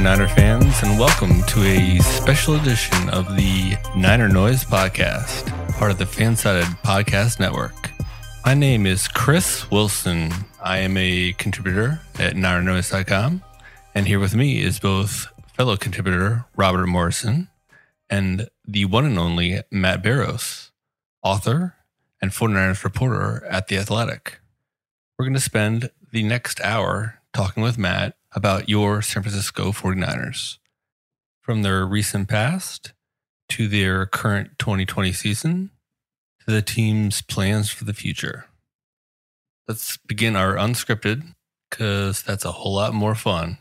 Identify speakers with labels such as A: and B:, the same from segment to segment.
A: Hello, Niner fans, and welcome to a special edition of the Niner Noise Podcast, part of the Fansided Podcast Network. My name is Chris Wilson. I am a contributor at NinerNoise.com, and here with me is both fellow contributor Robert Morrison and the one and only Matt Barrows, author and 49ers reporter at The Athletic. We're going to spend the next hour talking with Matt about your San Francisco 49ers. From their recent past to their current 2020 season to the team's plans for the future. Let's begin our unscripted, because that's a whole lot more fun,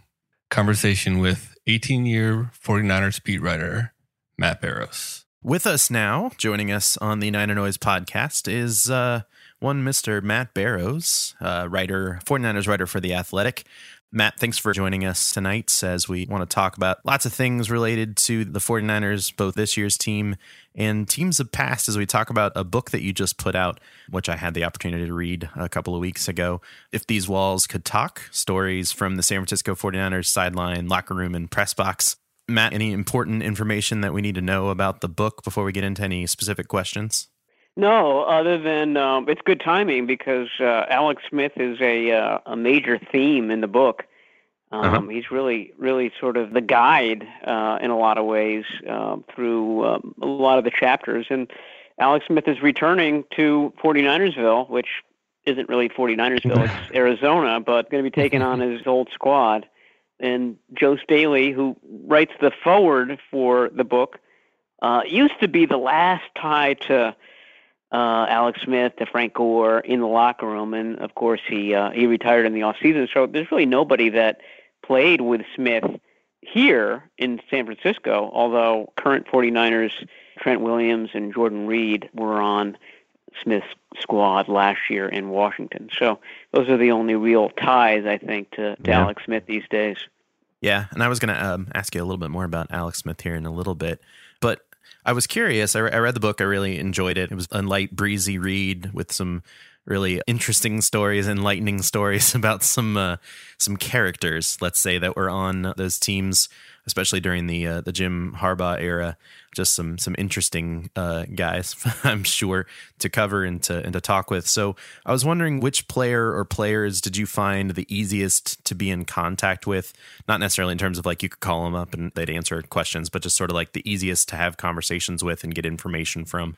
A: conversation with 18 year 49ers beat writer Matt Barrows.
B: With us now, joining us on the Niner Noise podcast, is uh, one Mr. Matt Barrows, uh, writer, 49ers writer for The Athletic. Matt, thanks for joining us tonight as we want to talk about lots of things related to the 49ers, both this year's team and teams of past, as we talk about a book that you just put out, which I had the opportunity to read a couple of weeks ago. If These Walls Could Talk Stories from the San Francisco 49ers sideline, locker room, and press box. Matt, any important information that we need to know about the book before we get into any specific questions?
C: No, other than um, it's good timing because uh, Alex Smith is a uh, a major theme in the book. Um, uh-huh. He's really, really sort of the guide uh, in a lot of ways uh, through um, a lot of the chapters. And Alex Smith is returning to 49ersville, which isn't really 49ersville, it's Arizona, but going to be taking on his old squad. And Joe Staley, who writes the forward for the book, uh, used to be the last tie to uh, Alex Smith to Frank Gore in the locker room, and of course he uh, he retired in the off season. So there's really nobody that played with Smith here in San Francisco. Although current 49ers Trent Williams and Jordan Reed were on Smith's squad last year in Washington. So those are the only real ties I think to, to yeah. Alex Smith these days.
B: Yeah, and I was going to um, ask you a little bit more about Alex Smith here in a little bit, but I was curious. I, re- I read the book. I really enjoyed it. It was a light, breezy read with some really interesting stories, enlightening stories about some uh, some characters, let's say, that were on those teams, especially during the uh, the Jim Harbaugh era just some some interesting uh, guys, I'm sure, to cover and to and to talk with. So I was wondering which player or players did you find the easiest to be in contact with? Not necessarily in terms of like you could call them up and they'd answer questions, but just sort of like the easiest to have conversations with and get information from.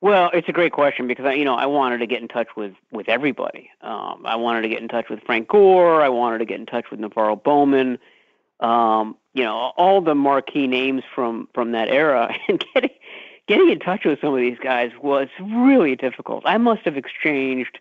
C: Well, it's a great question because I, you know I wanted to get in touch with with everybody. Um, I wanted to get in touch with Frank Gore. I wanted to get in touch with NaVorro Bowman. Um, you know, all the marquee names from from that era, and getting getting in touch with some of these guys was really difficult. I must have exchanged,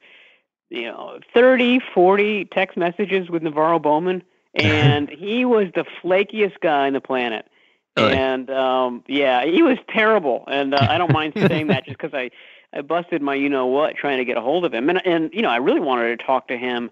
C: you know, 30, 40 text messages with NaVorro Bowman, and he was the flakiest guy on the planet. Really? And um, yeah, he was terrible. And uh, I don't mind saying that just because I, I busted my you know what trying to get a hold of him. And and you know I really wanted to talk to him.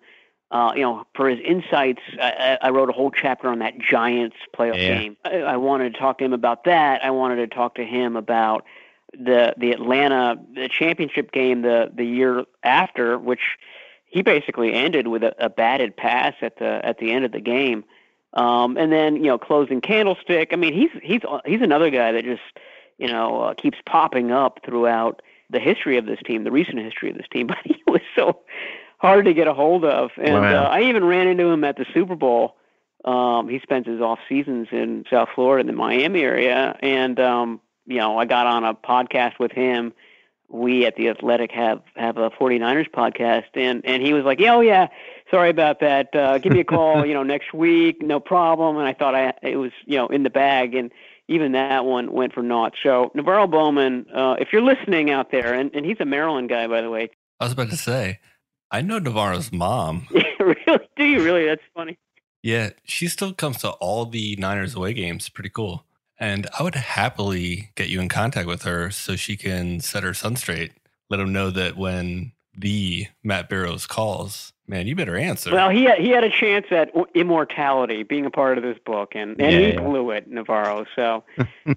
C: Uh, you know, for his insights, I, I wrote a whole chapter on that Giants playoff yeah. game. I, I wanted to talk to him about that. I wanted to talk to him about the the Atlanta the championship game the the year after, which he basically ended with a, a batted pass at the at the end of the game. Um, and then you know closing candlestick. I mean, he's he's he's another guy that just you know uh, keeps popping up throughout the history of this team, the recent history of this team. But he was so hard to get a hold of, and wow. uh, I even ran into him at the Super Bowl. Um, he spends his off seasons in South Florida, in the Miami area, and um, you know I got on a podcast with him we at the Athletic have have a 49ers podcast, and and he was like, yeah, oh yeah, sorry about that. Uh, give me a call, you know, next week, no problem. And I thought I it was you know in the bag, and even that one went for naught. So NaVorro Bowman, uh, if you're listening out there, and, and he's a Maryland guy, by the way.
A: I was about to say, I know NaVorro's mom.
C: really? Do you really? That's funny.
A: Yeah, she still comes to all the Niners away games. Pretty cool. And I would happily get you in contact with her so she can set her son straight. Let him know that when the Matt Barrows calls, man, you better answer.
C: Well, he had, he had a chance at immortality, being a part of this book, and, and yeah, he yeah. blew it, NaVorro. So,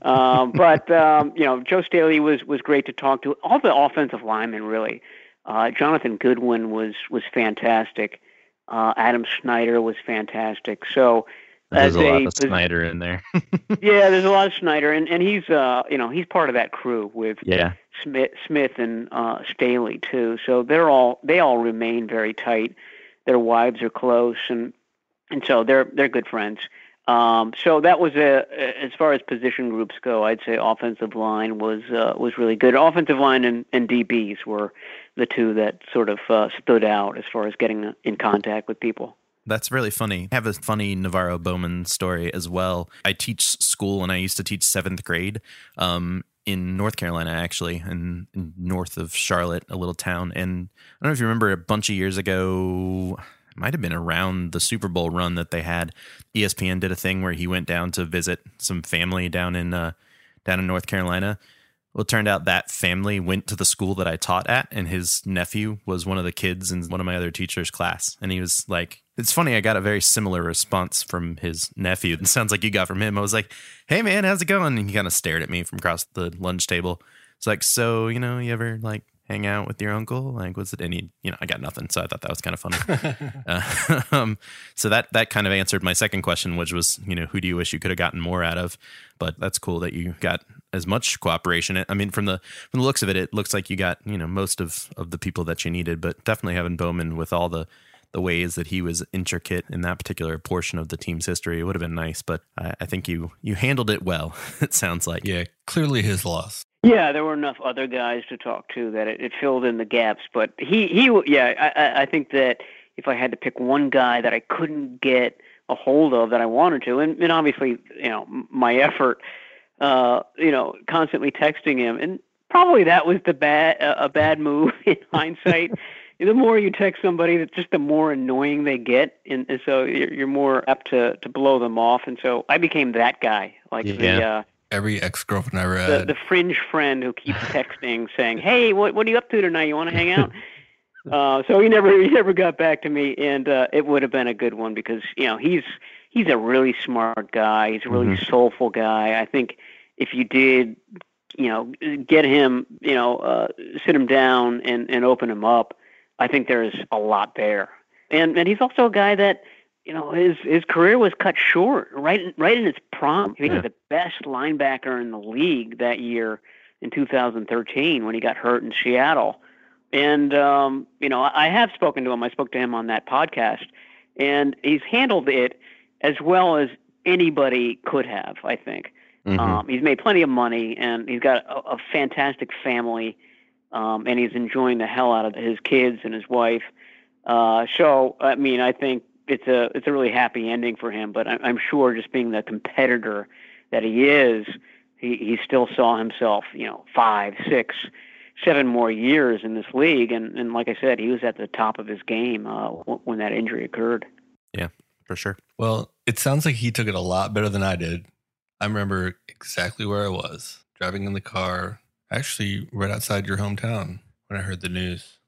C: um, but um, you know, Joe Staley was was great to talk to. All the offensive linemen, really. Uh, Jonathan Goodwin was was fantastic. Uh, Adam Snyder was fantastic. So
D: there's a, a lot of Snyder in there.
C: yeah, there's a lot of Snyder, and and he's uh you know he's part of that crew with
D: yeah
C: Smith Smith and uh, Staley too. So they're all they all remain very tight. Their wives are close, and and so they're they're good friends. Um, so that was a as far as position groups go, I'd say offensive line was uh, was really good. Offensive line and, and DBs were the two that sort of uh, stood out as far as getting in contact with people.
B: That's really funny. I have a funny NaVorro Bowman story as well. I teach school and I used to teach seventh grade um, in North Carolina, actually, in, in, north of Charlotte, a little town. And I don't know if you remember a bunch of years ago, might have been around the Super Bowl run that they had. ESPN did a thing where he went down to visit some family down in uh, down in North Carolina. Well, it turned out that family went to the school that I taught at, and his nephew was one of the kids in one of my other teachers' class. And he was like, It's funny, I got a very similar response from his nephew. It sounds like you got from him. I was like, Hey, man, how's it going? And he kind of stared at me from across the lunch table. It's like, So, you know, you ever like hang out with your uncle? Like, what's it? Any, you know, I got nothing. So I thought that was kind of funny. uh, um, so that, that kind of answered my second question, which was, you know, who do you wish you could have gotten more out of? But that's cool that you got as much cooperation. I mean, from the, from the looks of it, it looks like you got, you know, most of, of the people that you needed, but definitely having Bowman with all the, the ways that he was intricate in that particular portion of the team's history. It would have been nice, but I, I think you you handled it well. it sounds like.
A: Yeah, clearly his loss.
C: Yeah, there were enough other guys to talk to that it, it filled in the gaps. But he, he, yeah, I, I think that if I had to pick one guy that I couldn't get a hold of that I wanted to, and, and obviously, you know, my effort, uh, you know, constantly texting him, and probably that was the bad, uh, a bad move in hindsight. the more you text somebody, that's just the more annoying they get, and, and so you're, you're more apt to to blow them off. And so I became that guy, like yeah. the. Uh,
A: every ex girlfriend I ever had.
C: The, the, fringe friend who keeps texting saying, "Hey, what what are you up to tonight? You want to hang out?" uh, so he never he never got back to me, and uh, it would have been a good one because you know he's he's a really smart guy. He's a really mm-hmm. soulful guy. I think if you did, you know, get him, you know, uh, sit him down and and open him up, I think there's a lot there. And and he's also a guy that you know his his career was cut short right right in its prime. He was the best linebacker in the league that year in 2013 when he got hurt in Seattle. And um, you know, I have spoken to him. I spoke to him on that podcast, and he's handled it as well as anybody could have. I think mm-hmm. um, he's made plenty of money, and he's got a, a fantastic family. um, and he's enjoying the hell out of his kids and his wife. Uh, so, I mean, I think it's a it's a really happy ending for him. But I'm sure, just being the competitor that he is, he he still saw himself, you know, five, six, seven more years in this league. And and like I said, he was at the top of his game uh, when that injury occurred.
B: Yeah, for sure.
A: Well, it sounds like he took it a lot better than I did. I remember exactly where I was driving in the car, actually right outside your hometown when I heard the news,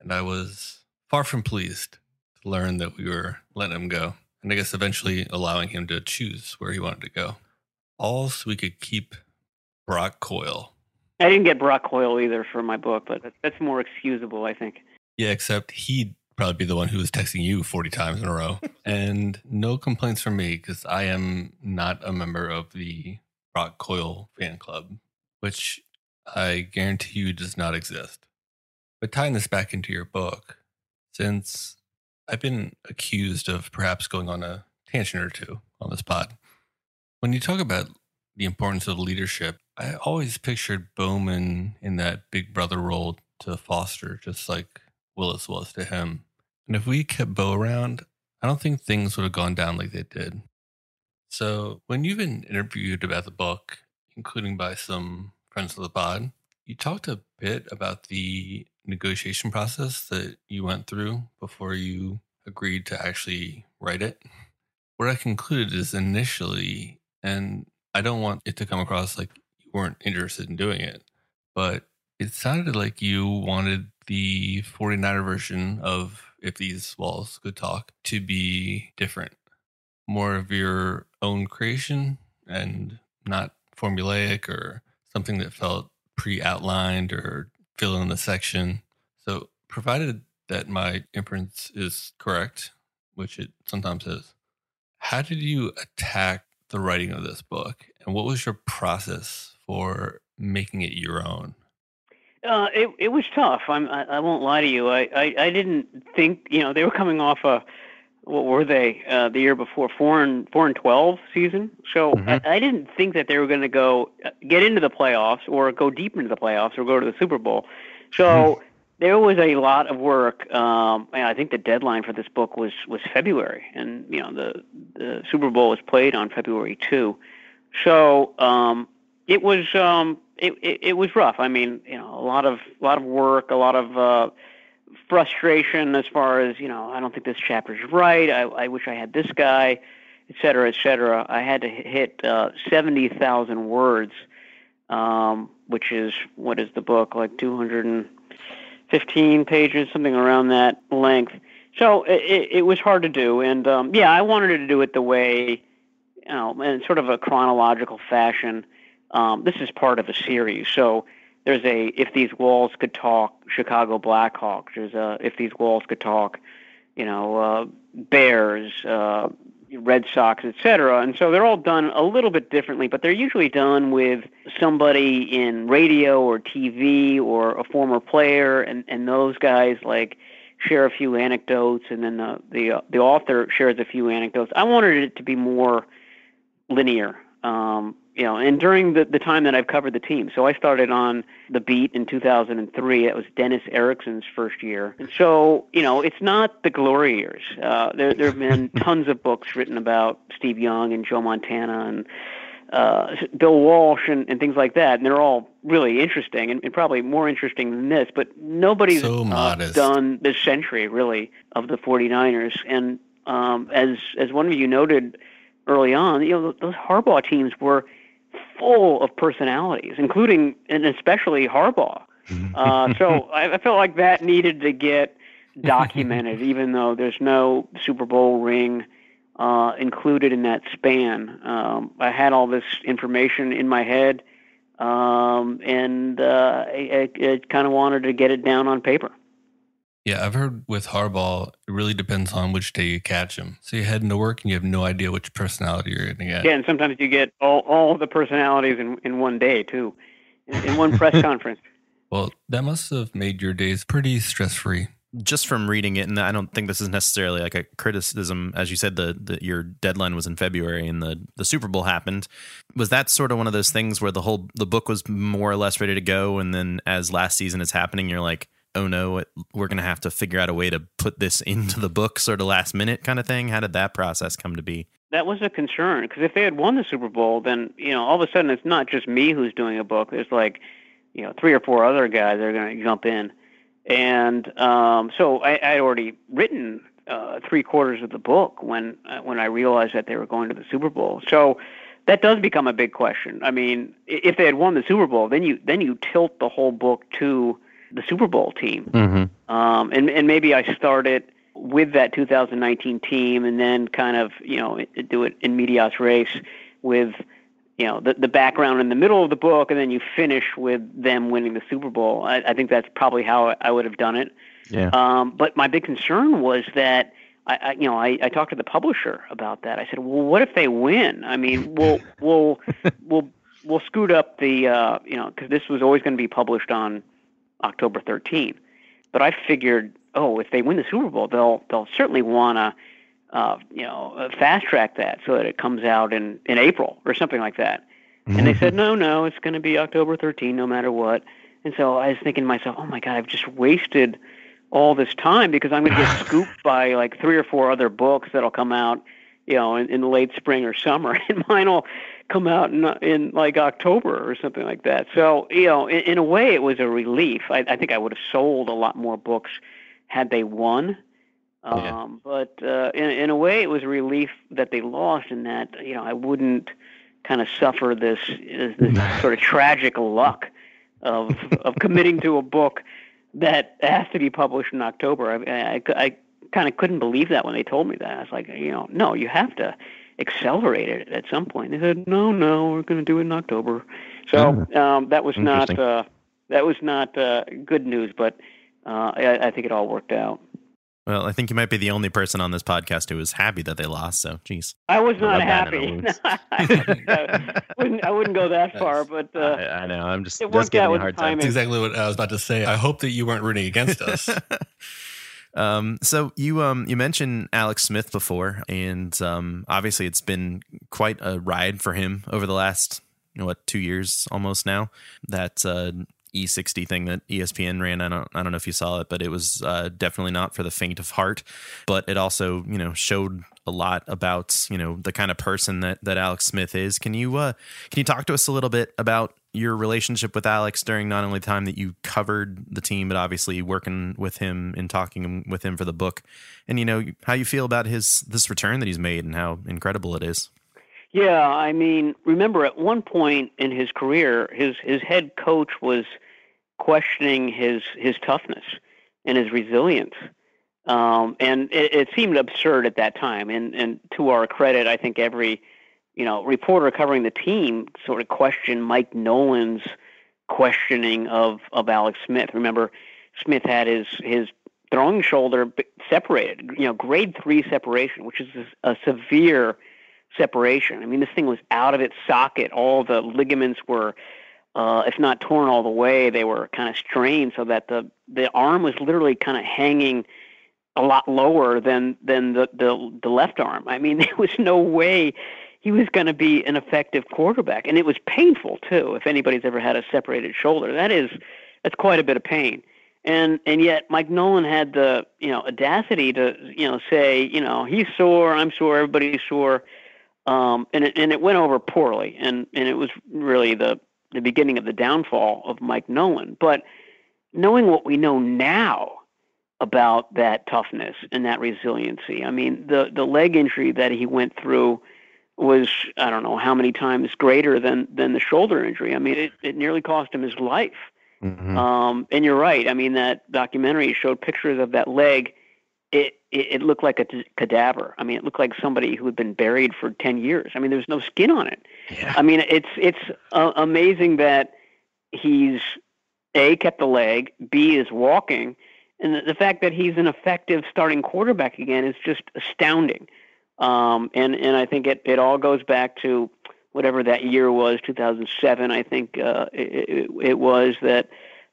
A: and I was far from pleased to learn that we were letting him go, and I guess eventually allowing him to choose where he wanted to go, all so we could keep Brock Coyle.
C: I didn't get Brock Coyle either for my book, but that's more excusable, I think.
A: Yeah, except he'd probably be the one who was texting you 40 times in a row. and no complaints from me because I am not a member of the Brock Coyle fan club, which I guarantee you does not exist. But tying this back into your book, since I've been accused of perhaps going on a tangent or two on this pod, when you talk about the importance of leadership, I always pictured Bowman in that big brother role to Foster, just like Willis was to him. And if we kept Bo around, I don't think things would have gone down like they did. So when you've been interviewed about the book, including by some friends of the pod, you talked a bit about the negotiation process that you went through before you agreed to actually write it. What I concluded is initially, and I don't want it to come across like you weren't interested in doing it, but it sounded like you wanted the 49er version of If These Walls Could Talk to be different, more of your own creation and not formulaic or something that felt pre outlined or fill in the section. So, provided that my inference is correct, which it sometimes is, how did you attack the writing of this book? And what was your process for making it your own?
C: Uh, it it was tough. I'm, I, I won't lie to you. I, I, I didn't think you know they were coming off a what were they uh, the year before four and four and twelve season. So mm-hmm. I, I didn't think that they were going to go uh, get into the playoffs or go deep into the playoffs or go to the Super Bowl. So. Mm-hmm. There was a lot of work. Um, I think the deadline for this book was was February, and you know the the Super Bowl was played on February two. So um, it was um, it, it, was rough. I mean, you know, a lot of a lot of work, a lot of uh, frustration as far as you know. I don't think this chapter's right. I, I wish I had this guy, et cetera, et cetera. I had to hit uh, seventy thousand words, um, which is what is the book like two hundred and fifteen pages, something around that length. So it, it was hard to do, and um, yeah, I wanted to do it the way, you know, in sort of a chronological fashion um, this is part of a series. So there's a If These Walls Could Talk Chicago Blackhawks. There's a If These Walls Could Talk, you know, uh, Bears, uh, Red Sox, etc. And so they're all done a little bit differently, but they're usually done with somebody in radio or TV or a former player, and and those guys like share a few anecdotes, and then the the uh, the author shares a few anecdotes. I wanted it to be more linear. Um, you know, and during the, the time that I've covered the team. So I started on the beat in 2003. It was Dennis Erickson's first year. And so, you know, it's not the glory years. Uh, there, there have been tons of books written about Steve Young and Joe Montana and uh, Bill Walsh and, and things like that. And they're all really interesting and, and probably more interesting than this. But nobody's
A: so
C: uh, done this century, really, of the 49ers. And um, as, as one of you noted early on, you know, those Harbaugh teams were – full of personalities, including and especially Harbaugh. Uh, so I, I felt like that needed to get documented, even though there's no Super Bowl ring uh, included in that span. Um, I had all this information in my head, um, and uh, I, I, I kind of wanted to get it down on paper.
A: Yeah, I've heard with Harbaugh, it really depends on which day you catch him. So you head into work and you have no idea which personality you're going to get.
C: Yeah, and sometimes you get all, all the personalities in, in one day, too, in, in one press conference.
A: Well, that must have made your days pretty stress free.
B: just from reading it, and I don't think this is necessarily like a criticism, as you said, the, the your deadline was in February and the the Super Bowl happened. Was that sort of one of those things where the whole the book was more or less ready to go, and then as last season is happening, you're like, oh no, we're gonna have to figure out a way to put this into the book, sort of last minute kind of thing. How did that process come to be?
C: That was a concern because if they had won the Super Bowl, then you know all of a sudden it's not just me who's doing a book. There's like you know three or four other guys that are going to jump in and um, so I, I had already written uh, three quarters of the book when uh, when I realized that they were going to the Super Bowl. So that does become a big question. I mean, if they had won the Super Bowl, then you then you tilt the whole book to the Super Bowl team,
D: mm-hmm.
C: um, and and maybe I start it with that 2019 team, and then kind of you know do it in medias res with you know the the background in the middle of the book, and then you finish with them winning the Super Bowl. I, I think that's probably how I would have done it.
D: Yeah.
C: Um, but my big concern was that I, I you know I, I talked to the publisher about that. I said, well, what if they win? I mean, we'll we'll we'll we'll scoot up the uh, you know because this was always going to be published on October 13th. But I figured, oh, if they win the Super Bowl, they'll they'll certainly want to uh, you know, uh, fast track that so that it comes out in, in April or something like that. And they said, no, no, it's going to be October 13, no matter what. And so I was thinking to myself, oh my God, I've just wasted all this time because I'm going to get scooped by like three or four other books that'll come out, you know, in, in the late spring or summer, and mine will come out in, in like October or something like that. So, you know, in, in a way, it was a relief. I, I think I would have sold a lot more books had they won um, yeah. But uh, in, in a way, it was a relief that they lost, and that you know I wouldn't kind of suffer this this sort of tragic luck of of committing to a book that has to be published in October. I, I, I kind of couldn't believe that when they told me that. I was like, you know, no, you have to accelerate it at some point. They said, no, no, we're going to do it in October. So oh, um, that was not uh, that was not uh, good news, but uh, I, I think it all worked out.
B: Well, I think you might be the only person on this podcast who was happy that they lost. So, geez.
C: I was not happy. I, wouldn't, I wouldn't go that far, but uh,
D: I, I, know. I'm just, it just giving you a hard time.
A: That's exactly what I was about to say. I hope that you weren't rooting against us.
B: um, so you um you mentioned Alex Smith before, and um obviously it's been quite a ride for him over the last you know, what two years almost now. That uh, E60 thing that ESPN ran. I don't I don't know if you saw it, but it was uh, definitely not for the faint of heart. But it also you know showed a lot about you know the kind of person that that Alex Smith is. Can you uh, can you talk to us a little bit about your relationship with Alex during not only the time that you covered the team, but obviously working with him and talking with him for the book, and you know how you feel about his this return that he's made and how incredible it is.
C: Yeah, I mean, remember at one point in his career, his his head coach was questioning his his toughness and his resilience, um, and it, it seemed absurd at that time. And and to our credit, I think every you know reporter covering the team sort of questioned Mike Nolan's questioning of of Alex Smith. Remember, Smith had his his throwing shoulder separated, you know, grade three separation, which is a severe separation. I mean, this thing was out of its socket. All the ligaments were, uh, if not torn all the way, they were kind of strained so that the the arm was literally kind of hanging a lot lower than than the the, the left arm. I mean, there was no way he was going to be an effective quarterback, and it was painful too. If anybody's ever had a separated shoulder, that is that's quite a bit of pain. And and yet Mike Nolan had the you know audacity to you know say you know he's sore, I'm sore, everybody's sore um, and it, and it went over poorly, and and it was really the the beginning of the downfall of Mike Nolan. But knowing what we know now about that toughness and that resiliency, I mean, the the leg injury that he went through was I don't know how many times greater than than the shoulder injury. I mean, it, it nearly cost him his life. Mm-hmm. Um, and you're right. I mean, that documentary showed pictures of that leg it, it, it looked like a t- cadaver. I mean, it looked like somebody who had been buried for ten years. I mean, there was no skin on it.
D: Yeah.
C: I mean, it's it's uh, amazing that he's a kept the leg, b is walking, and the, the fact that he's an effective starting quarterback again is just astounding. Um, and and I think it it all goes back to whatever that year was, 2007. I think uh, it, it, it was that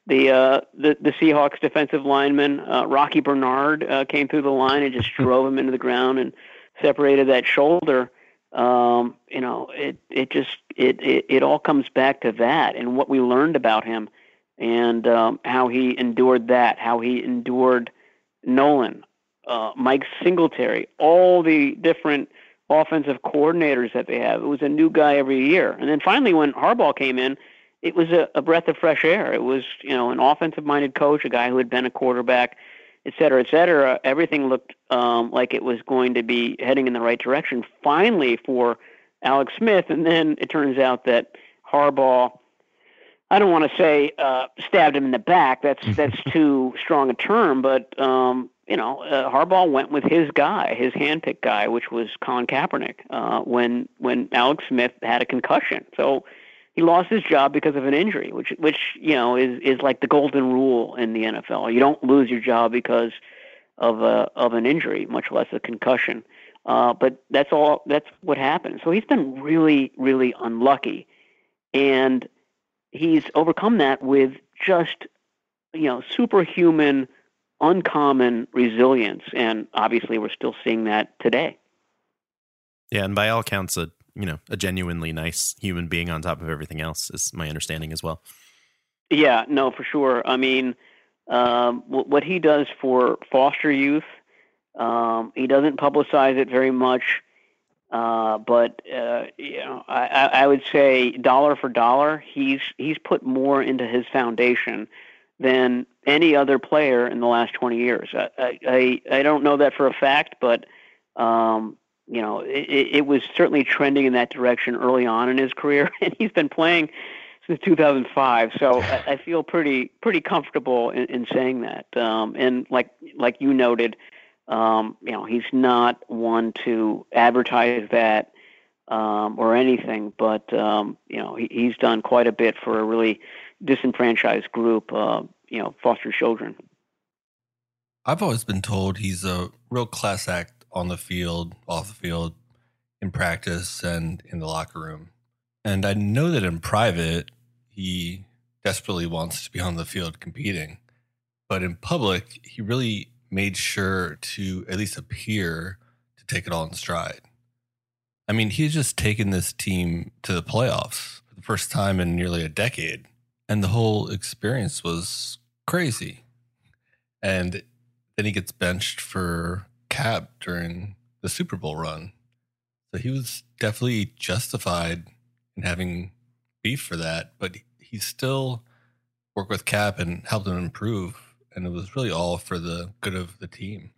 C: the uh, the the Seahawks defensive lineman uh, Rocky Bernard uh, came through the line and just drove him into the ground and separated that shoulder. Um, you know, it it just it, it it all comes back to that and what we learned about him and um, how he endured that, how he endured Nolan, uh, Mike Singletary, all the different offensive coordinators that they have. It was a new guy every year, and then finally when Harbaugh came in it was a, a breath of fresh air. It was, you know, an offensive-minded coach, a guy who had been a quarterback, et cetera, et cetera. Everything looked um, like it was going to be heading in the right direction. Finally, for Alex Smith, and then it turns out that Harbaugh. I don't want to say uh, stabbed him in the back. That's that's too strong a term, but um, you know, uh, Harbaugh went with his guy, his handpicked guy, which was Colin Kaepernick, uh, when when Alex Smith had a concussion. So he lost his job because of an injury, which which you know is is like the golden rule in the NFL. You don't lose your job because of a of an injury, much less a concussion. Uh, but that's all. That's what happened. So he's been really, really unlucky, and he's overcome that with just you know superhuman, uncommon resilience. And obviously, we're still seeing that today.
B: Yeah, and by all accounts, a you know a genuinely nice human being on top of everything else is my understanding as well.
C: Yeah, no, for sure. I mean, um, what he does for foster youth, um, he doesn't publicize it very much, uh, but uh, you know, I, I would say dollar for dollar, he's he's put more into his foundation than any other player in the last 20 years. I I, I don't know that for a fact, but um, you know, it, it was certainly trending in that direction early on in his career, and he's been playing since 2005. So I, I feel pretty pretty comfortable in, in saying that. Um, and like like you noted, um, you know, he's not one to advertise that um, or anything, but um, you know, he, he's done quite a bit for a really disenfranchised group, uh, you know, foster children.
A: I've always been told he's a real class act on the field, off the field, in practice, and in the locker room. And I know that in private, he desperately wants to be on the field competing. But in public, he really made sure to at least appear to take it all in stride. I mean, he's just taken this team to the playoffs for the first time in nearly a decade. And the whole experience was crazy. And then he gets benched for Kap during the Super Bowl run. So he was definitely justified in having beef for that, but he still worked with Kap and helped him improve. And it was really all for the good of the team.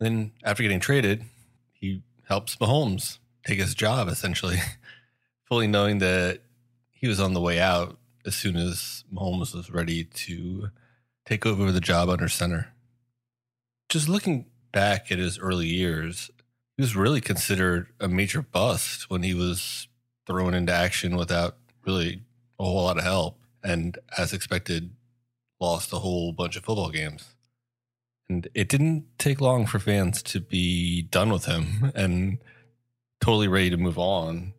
A: And then after getting traded, he helps Mahomes take his job essentially, fully knowing that he was on the way out as soon as Mahomes was ready to take over the job under center. Just looking back at his early years, he was really considered a major bust when he was thrown into action without really a whole lot of help. And as expected, lost a whole bunch of football games. And it didn't take long for fans to be done with him and totally ready to move on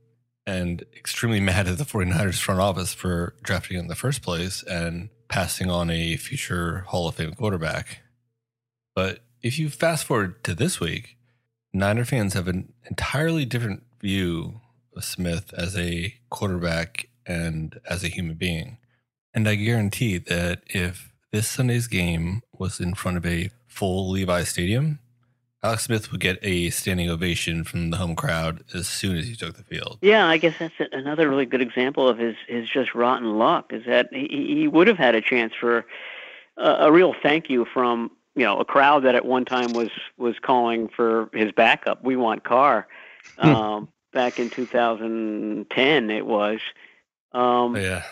A: and extremely mad at the 49ers front office for drafting him in the first place and passing on a future Hall of Fame quarterback. But if you fast forward to this week, Niner fans have an entirely different view of Smith as a quarterback and as a human being. And I guarantee that if this Sunday's game was in front of a full Levi Stadium, Alex Smith would get a standing ovation from the home crowd as soon as he took the field.
C: Yeah, I guess that's another really good example of his his just rotten luck. Is that he, he would have had a chance for a, a real thank you from you know a crowd that at one time was was calling for his backup. We want Carr. Hmm. Um, back in 2010, it was.
A: Um, yeah.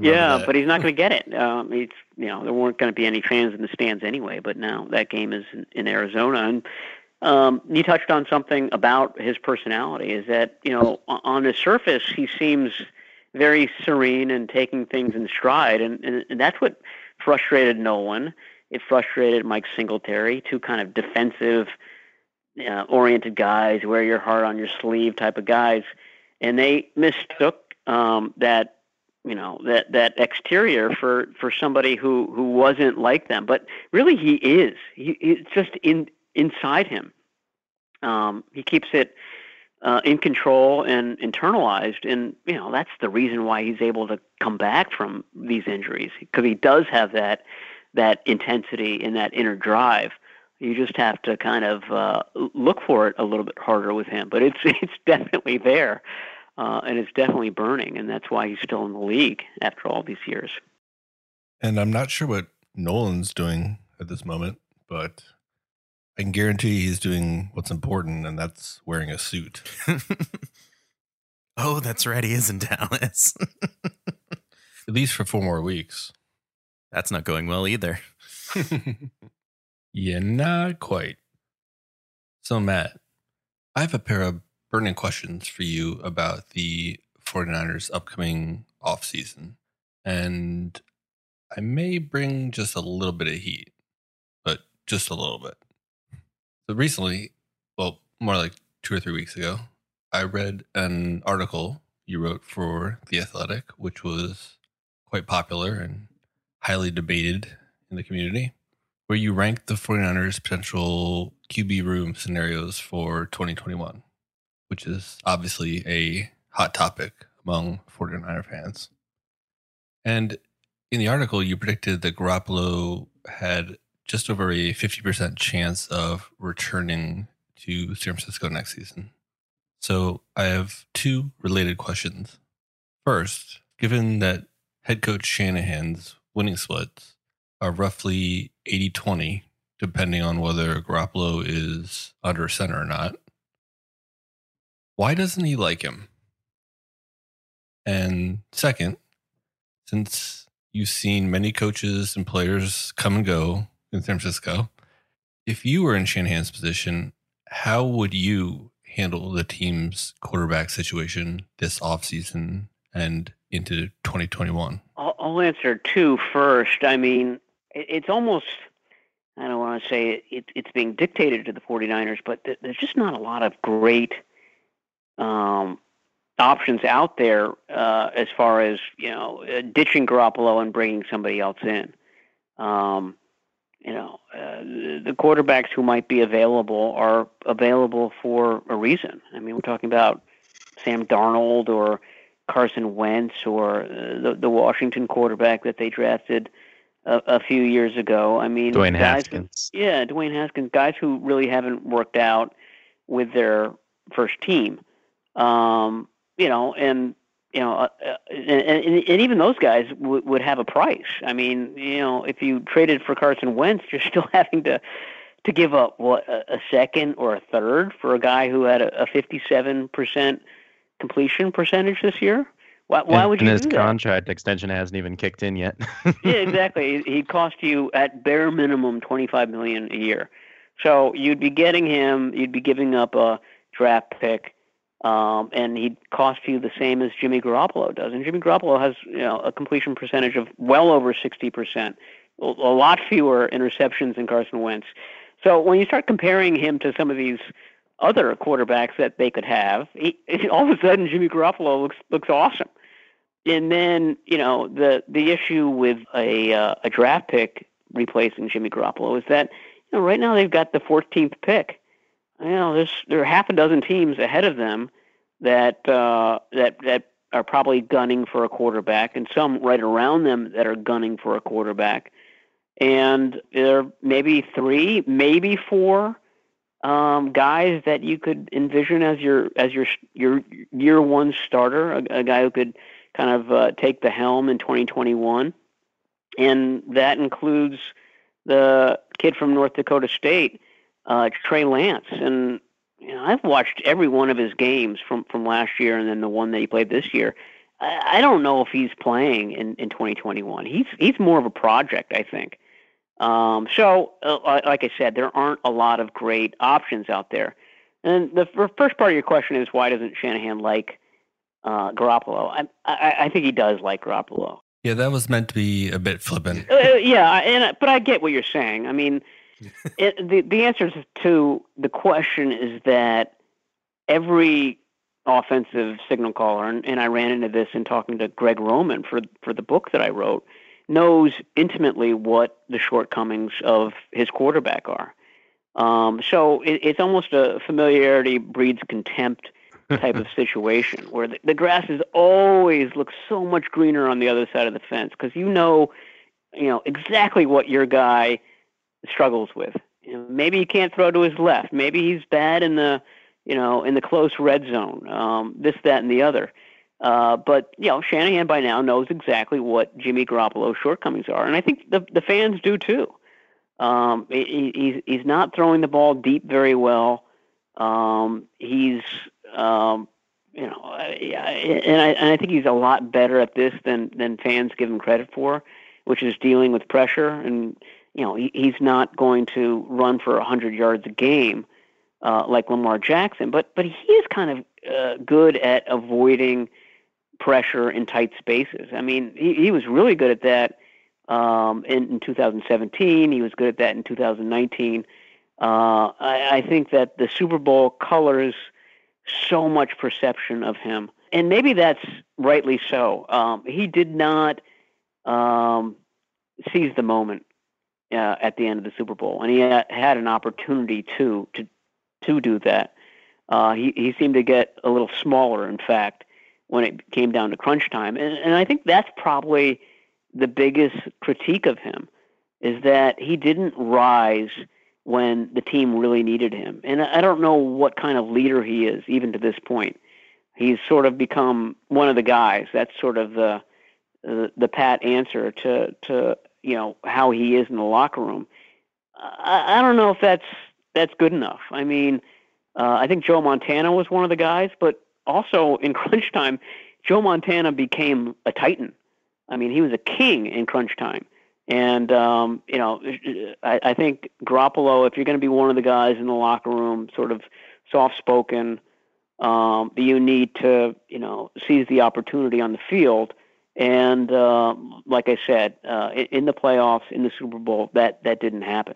C: Yeah, that. but he's not going to get it. Um, he's, you know, there weren't going to be any fans in the stands anyway. But now that game is in, in Arizona, and um, you touched on something about his personality. Is that you know, on the surface, he seems very serene and taking things in stride, and, and, and that's what frustrated Nolan. It frustrated Mike Singletary, two kind of defensive uh, oriented guys, wear your heart on your sleeve type of guys, and they mistook um, that you know that that exterior for for somebody who who wasn't like them. But really he is. He it's just in inside him. Um he keeps it uh, in control and internalized. And you know that's the reason why he's able to come back from these injuries because he does have that that intensity and that inner drive you just have to kind of uh, look for it a little bit harder with him but it's it's definitely there uh, and it's definitely burning, and that's why he's still in the league after all these years.
A: And I'm not sure what Nolan's doing at this moment, but I can guarantee he's doing what's important, and that's wearing a suit.
B: oh, that's right. He is in Dallas.
A: at least for four more weeks.
B: That's not going well either.
A: yeah, not quite. So, Matt, I have a pair of burning questions for you about the 49ers upcoming offseason. And I may bring just a little bit of heat, but just a little bit. So recently, well, more like two or three weeks ago, I read an article you wrote for The Athletic, which was quite popular and highly debated in the community, where you ranked the 49ers potential QB room scenarios for 2021 which is obviously a hot topic among 49er fans. And in the article, you predicted that Garoppolo had just over a 50% chance of returning to San Francisco next season. So I have two related questions. First, given that head coach Shanahan's winning splits are roughly 80 20, depending on whether Garoppolo is under center or not, why doesn't he like him? And second, since you've seen many coaches and players come and go in San Francisco, if you were in Shanahan's position, how would you handle the team's quarterback situation this offseason and into 2021?
C: I'll, I'll answer two first. I mean, it's almost, I don't want to say it, it's being dictated to the 49ers, but there's just not a lot of great – um, options out there uh, as far as you know uh, ditching Garoppolo and bringing somebody else in. Um, you know, uh, the quarterbacks who might be available are available for a reason. I mean, we're talking about Sam Darnold or Carson Wentz or uh, the, the Washington quarterback that they drafted a, a few years ago. I mean,
D: Dwayne Haskins.
C: Yeah, Dwayne Haskins. Guys who really haven't worked out with their first team. Um, you know, and you know, uh, uh, and, and, and even those guys w- would have a price. I mean, you know, if you traded for Carson Wentz, you're still having to to give up what a, a second or a third for a guy who had a, a 57% completion percentage this year. Why, why would you
D: and his
C: do
D: that? His contract extension hasn't even kicked in yet.
C: yeah, exactly. He'd cost you at bare minimum 25 million a year. So you'd be getting him. You'd be giving up a draft pick um, and he'd cost you the same as Jimmy Garoppolo does. And Jimmy Garoppolo has you know a completion percentage of well over 60%, a lot fewer interceptions than Carson Wentz. So when you start comparing him to some of these other quarterbacks that they could have, he, all of a sudden Jimmy Garoppolo looks looks awesome. And then you know the the issue with a uh, a draft pick replacing Jimmy Garoppolo is that you know right now they've got the 14th pick you know, there's there are half a dozen teams ahead of them that uh, that that are probably gunning for a quarterback, and some right around them that are gunning for a quarterback. And there are maybe three, maybe four um, guys that you could envision as your as your your year one starter, a, a guy who could kind of uh, take the helm in 2021, and that includes the kid from North Dakota State uh, Trey Lance, and you know, I've watched every one of his games from from last year, and then the one that he played this year. I, I don't know if he's playing in in 2021. He's he's more of a project, I think. Um, so, uh, like I said, there aren't a lot of great options out there. And the first part of your question is why doesn't Shanahan like uh, Garoppolo? I, I, I think he does like Garoppolo.
A: Yeah, that was meant to be a bit flippant.
C: Uh, yeah, and but I get what you're saying. I mean, it, the the answer to the question is that every offensive signal caller, and, and I ran into this in talking to Greg Roman for for the book that I wrote, knows intimately what the shortcomings of his quarterback are. Um, so it, it's almost a familiarity breeds contempt type of situation where the, the grass is always looks so much greener on the other side of the fence because you know, you know exactly what your guy struggles with. You know, maybe he can't throw to his left. Maybe he's bad in the you know, in the close red zone, um, this, that, and the other. Uh, but you know, Shanahan by now knows exactly what Jimmy Garoppolo's shortcomings are, and I think the the fans do too. Um, he, he's he's not throwing the ball deep very well. Um, he's um, you know, and I and I think he's a lot better at this than than fans give him credit for, which is dealing with pressure. And you know, he, he's not going to run for hundred yards a game uh, like Lamar Jackson, but but he is kind of uh, good at avoiding pressure in tight spaces. I mean, he, he was really good at that um, in, in 2017. He was good at that in 2019. Uh, I, I think that the Super Bowl colors so much perception of him, and maybe that's rightly so. Um, he did not um, seize the moment uh, at the end of the Super Bowl, and he had, an opportunity to to to do that. Uh, he he seemed to get a little smaller, in fact, when it came down to crunch time, and, and I think that's probably the biggest critique of him is that he didn't rise when the team really needed him. And I don't know what kind of leader he is, even to this point. He's sort of become one of the guys. That's sort of the the, the pat answer to to you know how he is in the locker room. I, I don't know if that's that's good enough. I mean, uh, I think Joe Montana was one of the guys, but also in crunch time, Joe Montana became a titan. I mean, he was a king in crunch time. And um, you know, I, I think Garoppolo, if you're going to be one of the guys in the locker room, sort of soft-spoken, um, you need to you know seize the opportunity on the field. And uh, like I said, uh, in the playoffs, in the Super Bowl, that that didn't happen.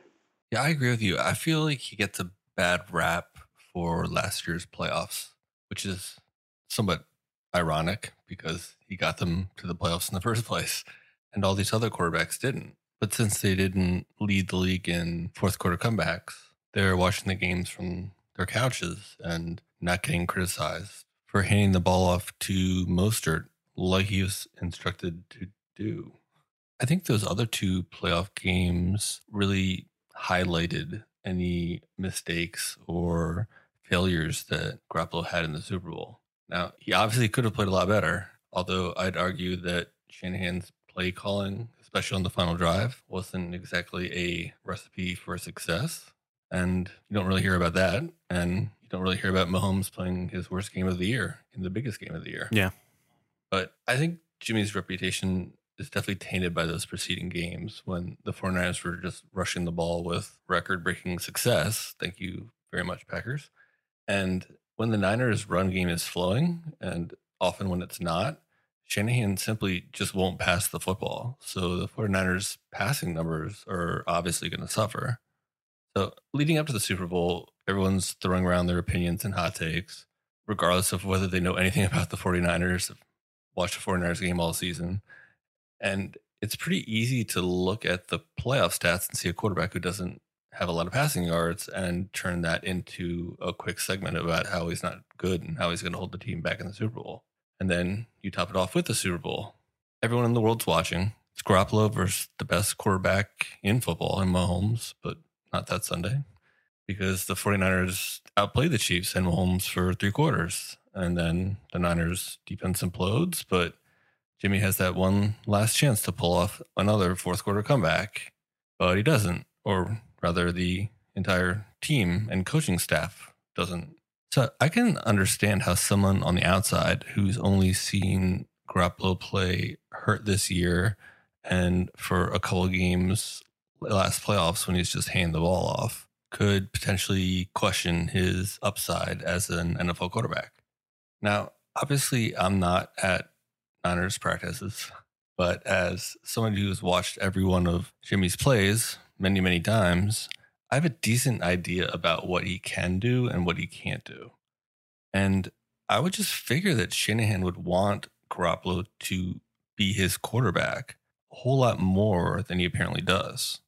A: Yeah, I agree with you. I feel like he gets a bad rap for last year's playoffs, which is somewhat ironic because he got them to the playoffs in the first place and all these other quarterbacks didn't. But since they didn't lead the league in fourth quarter comebacks, they're watching the games from their couches and not getting criticized for handing the ball off to Mostert like he was instructed to do. I think those other two playoff games really highlighted any mistakes or failures that Garoppolo had in the Super Bowl. Now, he obviously could have played a lot better, although I'd argue that Shanahan's play calling, especially on the final drive, wasn't exactly a recipe for success. And you don't really hear about that. And you don't really hear about Mahomes playing his worst game of the year in the biggest game of the year.
B: Yeah.
A: But I think Jimmy's reputation is definitely tainted by those preceding games when the 49ers were just rushing the ball with record breaking success. Thank you very much, Packers. And when the Niners' run game is flowing, and often when it's not, Shanahan simply just won't pass the football. So the 49ers' passing numbers are obviously going to suffer. So leading up to the Super Bowl, everyone's throwing around their opinions and hot takes, regardless of whether they know anything about the 49ers, watch the 49ers game all season. And it's pretty easy to look at the playoff stats and see a quarterback who doesn't have a lot of passing yards and turn that into a quick segment about how he's not good and how he's going to hold the team back in the Super Bowl. And then you top it off with the Super Bowl. Everyone in the world's watching. It's Garoppolo versus the best quarterback in football in Mahomes, but not that Sunday because the 49ers outplayed the Chiefs and Mahomes for three quarters. And then the Niners defense implodes, but Jimmy has that one last chance to pull off another fourth quarter comeback, but he doesn't, or rather, the entire team and coaching staff doesn't. So I can understand how someone on the outside who's only seen Garoppolo play hurt this year and for a couple games last playoffs when he's just handing the ball off could potentially question his upside as an NFL quarterback. Now, obviously, I'm not at Niners practices. But as someone who's watched every one of Jimmy's plays many, many times, I have a decent idea about what he can do and what he can't do. And I would just figure that Shanahan would want Garoppolo to be his quarterback a whole lot more than he apparently does.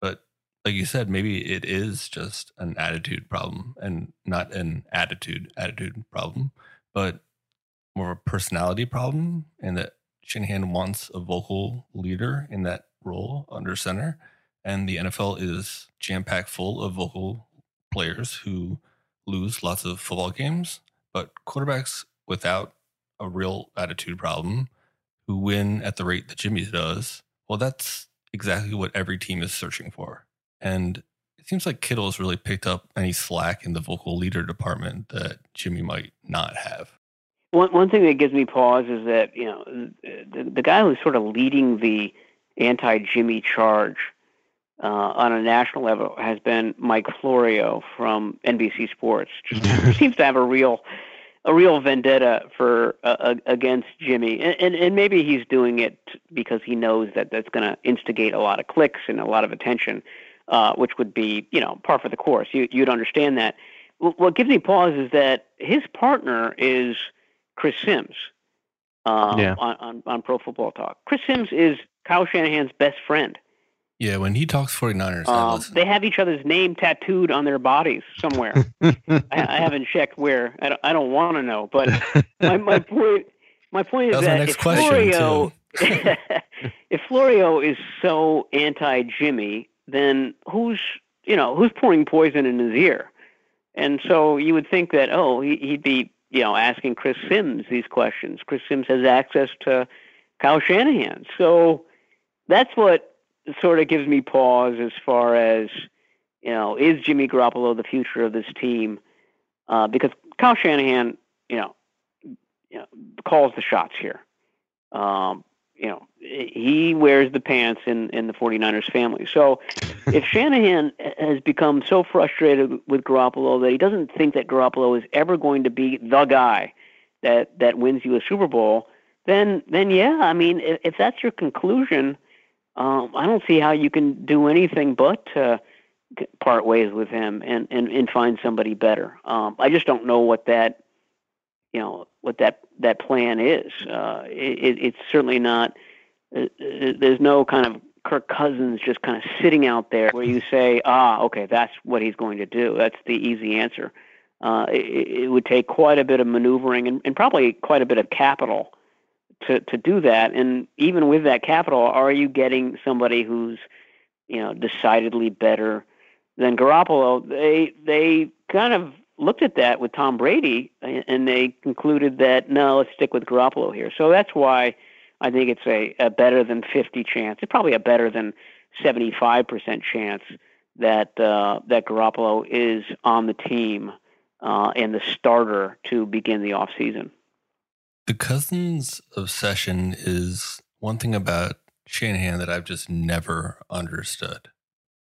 A: But like you said, maybe it is just an attitude problem and not an attitude attitude problem, but more of a personality problem, and that Shanahan wants a vocal leader in that role under center, and the NFL is jam packed full of vocal players who lose lots of football games, but quarterbacks without a real attitude problem who win at the rate that Jimmy does, well, that's exactly what every team is searching for. And it seems like Kittle has really picked up any slack in the vocal leader department that Jimmy might not have.
C: One one thing that gives me pause is that you know the, the guy who's sort of leading the anti-Jimmy charge uh, on a national level has been Mike Florio from NBC Sports. Just seems to have a real a real vendetta for uh, against Jimmy, and, and and maybe he's doing it because he knows that that's going to instigate a lot of clicks and a lot of attention, uh, which would be you know par for the course. You, you'd understand that. What gives me pause is that his partner is Chris Sims um, yeah. on, on on Pro Football Talk. Chris Sims is Kyle Shanahan's best friend.
A: Yeah, when he talks 49ers,
C: um, they have each other's name tattooed on their bodies somewhere. I, I, haven't checked where. I don't, I don't want to know. But my, my point my point is that, that if Florio if Florio is so anti Jimmy, then who's you know who's pouring poison in his ear? And so you would think that oh he, he'd be you know asking Chris Sims these questions. Chris Sims has access to Kyle Shanahan, so that's what sort of gives me pause as far as you know is Jimmy Garoppolo the future of this team? Uh, because Kyle Shanahan, you know, you know, calls the shots here. Um, you know, he wears the pants in, in the 49ers family. So if Shanahan has become so frustrated with Garoppolo that he doesn't think that Garoppolo is ever going to be the guy that, that wins you a Super Bowl, then then yeah, I mean, if, if that's your conclusion, um, I don't see how you can do anything but uh, part ways with him and, and, and find somebody better. Um, I just don't know what that, you know, what that that plan is. Uh, it, it's certainly not. Uh, uh, there's no kind of Kirk Cousins just kind of sitting out there where you say, ah, okay, that's what he's going to do. That's the easy answer. Uh, it, it would take quite a bit of maneuvering and, and probably quite a bit of capital to to do that. And even with that capital, are you getting somebody who's you know decidedly better than Garoppolo? They they kind of looked at that with Tom Brady, and they concluded that no, let's stick with Garoppolo here. So that's why I think it's a, a better than 50 chance. It's probably a better than 75% chance that uh, that Garoppolo is on the team uh, and the starter to begin the off season.
A: The Cousins obsession is one thing about Shanahan that I've just never understood.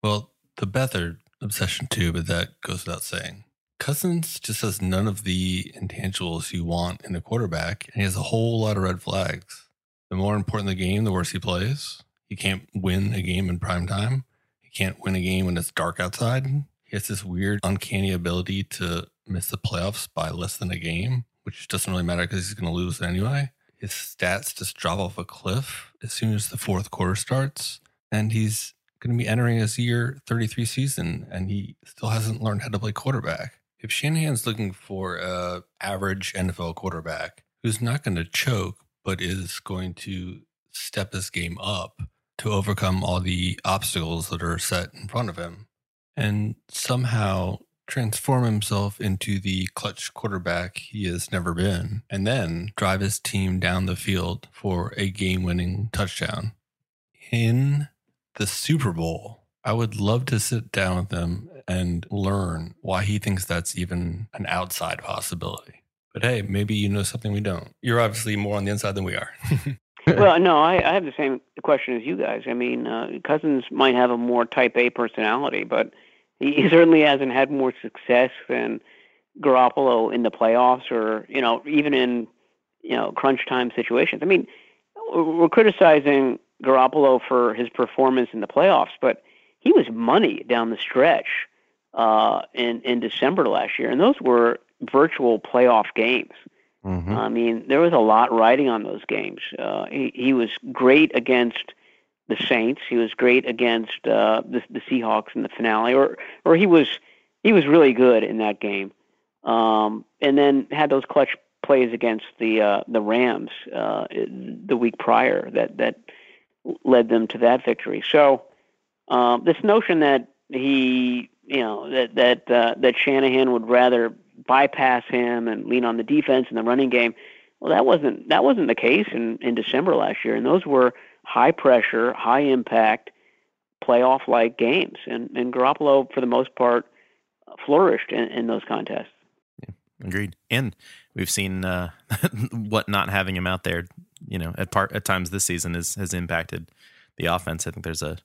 A: Well, the Beathard obsession too, but that goes without saying. Cousins just has none of the intangibles you want in a quarterback, and he has a whole lot of red flags. The more important the game, the worse he plays. He can't win a game in prime time. He can't win a game when it's dark outside. He has this weird, uncanny ability to miss the playoffs by less than a game which doesn't really matter because he's going to lose anyway. His stats just drop off a cliff as soon as the fourth quarter starts. And he's going to be entering his year 33 season, and he still hasn't learned how to play quarterback. If Shanahan's looking for a average NFL quarterback who's not going to choke, but is going to step his game up to overcome all the obstacles that are set in front of him, and somehow transform himself into the clutch quarterback he has never been, and then drive his team down the field for a game winning touchdown in the Super Bowl. I would love to sit down with him and learn why he thinks that's even an outside possibility. But hey, maybe you know something we don't. You're obviously more on the inside than we are.
C: well, no, I, I, have the same question as you guys. I mean, uh, Cousins might have a more type A personality, but he certainly hasn't had more success than Garoppolo in the playoffs, or you know, even in you know crunch time situations. I mean, we're criticizing Garoppolo for his performance in the playoffs, but he was money down the stretch uh, in in December last year, and those were virtual playoff games. Mm-hmm. I mean, there was a lot riding on those games. Uh, he he was great against the Saints. He was great against uh, the the Seahawks in the finale, or or he was he was really good in that game. Um, and then had those clutch plays against the uh, the Rams uh, the week prior that that led them to that victory. So um, this notion that he you know that that uh, that Shanahan would rather bypass him and lean on the defense and the running game. Well, that wasn't that wasn't the case in in December last year, and those were high pressure, high impact, playoff like games, and and Garoppolo for the most part flourished in, in those contests.
B: Agreed. And we've seen uh, what not having him out there, you know, at part at times this season is has impacted the offense. I think there's a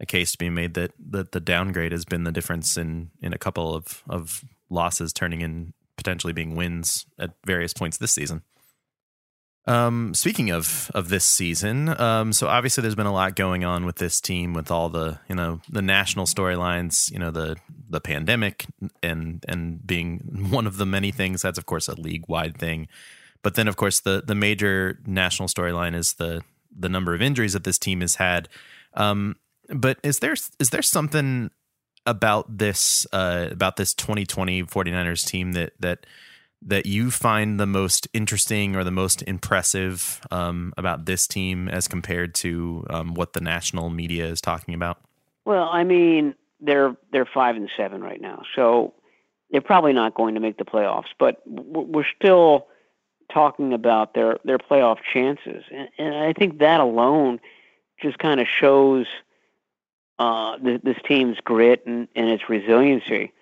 B: a case to be made that, that the downgrade has been the difference in in a couple of of losses turning in potentially being wins at various points this season. Um, speaking of of this season, um, so obviously there's been a lot going on with this team with all the you know the national storylines, you know the the pandemic and and being one of the many things that's of course a league wide thing, but then of course the the major national storyline is the the number of injuries that this team has had. Um, but is there is there something about this uh, about this 2020 49ers team that that that you find the most interesting or the most impressive um, about this team as compared to um, what the national media is talking about?
C: Well, I mean, they're they're five and seven right now, so they're probably not going to make the playoffs. But we're still talking about their their playoff chances, and, and I think that alone just kind of shows uh, this, this team's grit and, and its resiliency.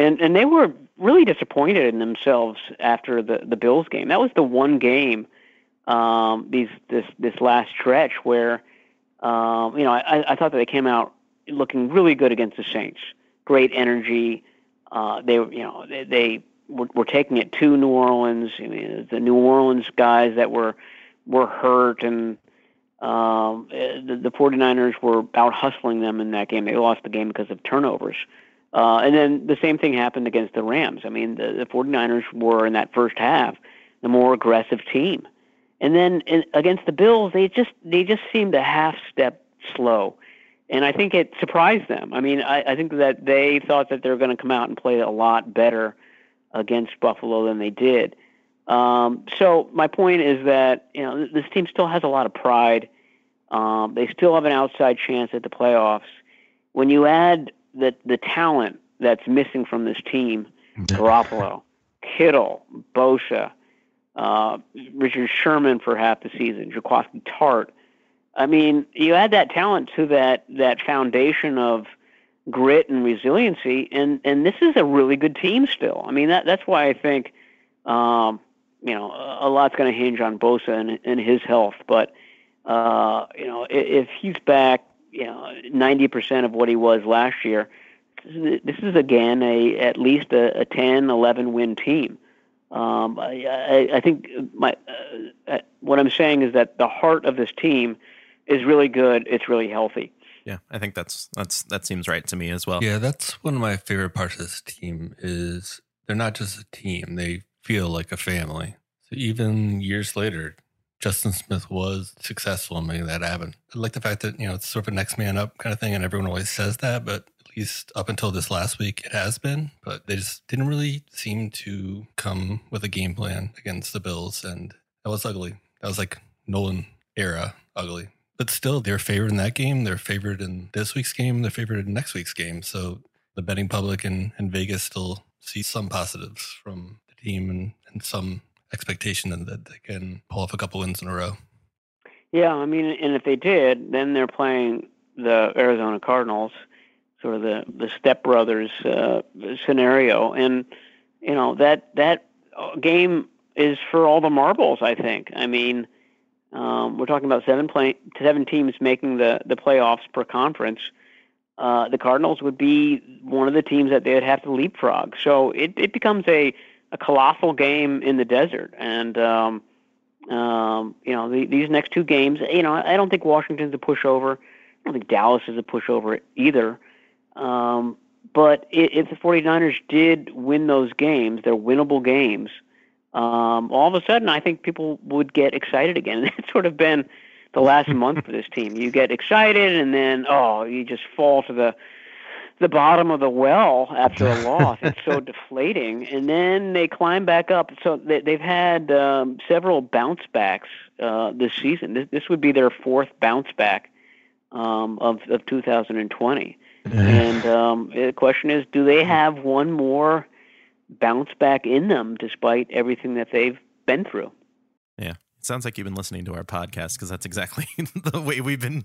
C: And and they were really disappointed in themselves after the, the Bills game. That was the one game um, these this this last stretch where um, you know I, I thought that they came out looking really good against the Saints. Great energy. Uh, they you know they, they were, were taking it to New Orleans. I mean, the New Orleans guys that were were hurt and um, the, the 49ers were out hustling them in that game. They lost the game because of turnovers. Uh, and then the same thing happened against the Rams. I mean, the, the 49ers were in that first half the more aggressive team. And then in, against the Bills, they just they just seemed a half step slow. And I think it surprised them. I mean, I, I think that they thought that they were going to come out and play a lot better against Buffalo than they did. Um, so my point is that you know this team still has a lot of pride. Um, they still have an outside chance at the playoffs. When you add the the talent that's missing from this team, Garoppolo, Kittle, Bosa, uh, Richard Sherman for half the season, Jaquiski Tartt. I mean, you add that talent to that that foundation of grit and resiliency, and and this is a really good team still. I mean, that that's why I think um, you know, a lot's going to hinge on Bosa and, and his health. But uh, you know, if, if he's back, you know, ninety percent of what he was last year, this is again a at least a, a 10, 11 win team. Um, I, I, I think my uh, uh, what I'm saying is that the heart of this team is really good. It's really healthy.
B: Yeah, I think that's that's that seems right to me as well.
A: Yeah, that's one of my favorite parts of this team is they're not just a team; they feel like a family. So even years later, Justin Smith was successful in making that happen. I like the fact that, you know, it's sort of a next man up kind of thing, and everyone always says that, but at least up until this last week, it has been. But they just didn't really seem to come with a game plan against the Bills, and that was ugly. That was like Nolan era ugly. But still, they're favored in that game. They're favored in this week's game. They're favored in next week's game. So the betting public in, in Vegas still see some positives from the team and, and some expectation that they can pull off a couple wins in a row.
C: Yeah, I mean, and if they did, then they're playing the Arizona Cardinals, sort of the the stepbrothers uh, scenario, and you know that that game is for all the marbles. I think. I mean, um, we're talking about seven play, seven teams making the the playoffs per conference. Uh, the Cardinals would be one of the teams that they'd have to leapfrog. So it, it becomes a a colossal game in the desert. And um, um, you know, the, these next two games, you know, I don't think Washington's a pushover. I don't think Dallas is a pushover either. Um, but if the 49ers did win those games, they're winnable games, um, all of a sudden, I think people would get excited again. And it's sort of been the last month for this team. You get excited, and then oh, you just fall to the the bottom of the well after a loss. it's so deflating, and then they climb back up. So they, they've had um, several bounce backs uh, this season. This, this would be their fourth bounce back um, of of 2020. and um, the question is, do they have one more bounce back in them despite everything that they've been through?
B: Yeah. It sounds like you've been listening to our podcast because that's exactly the way we've been.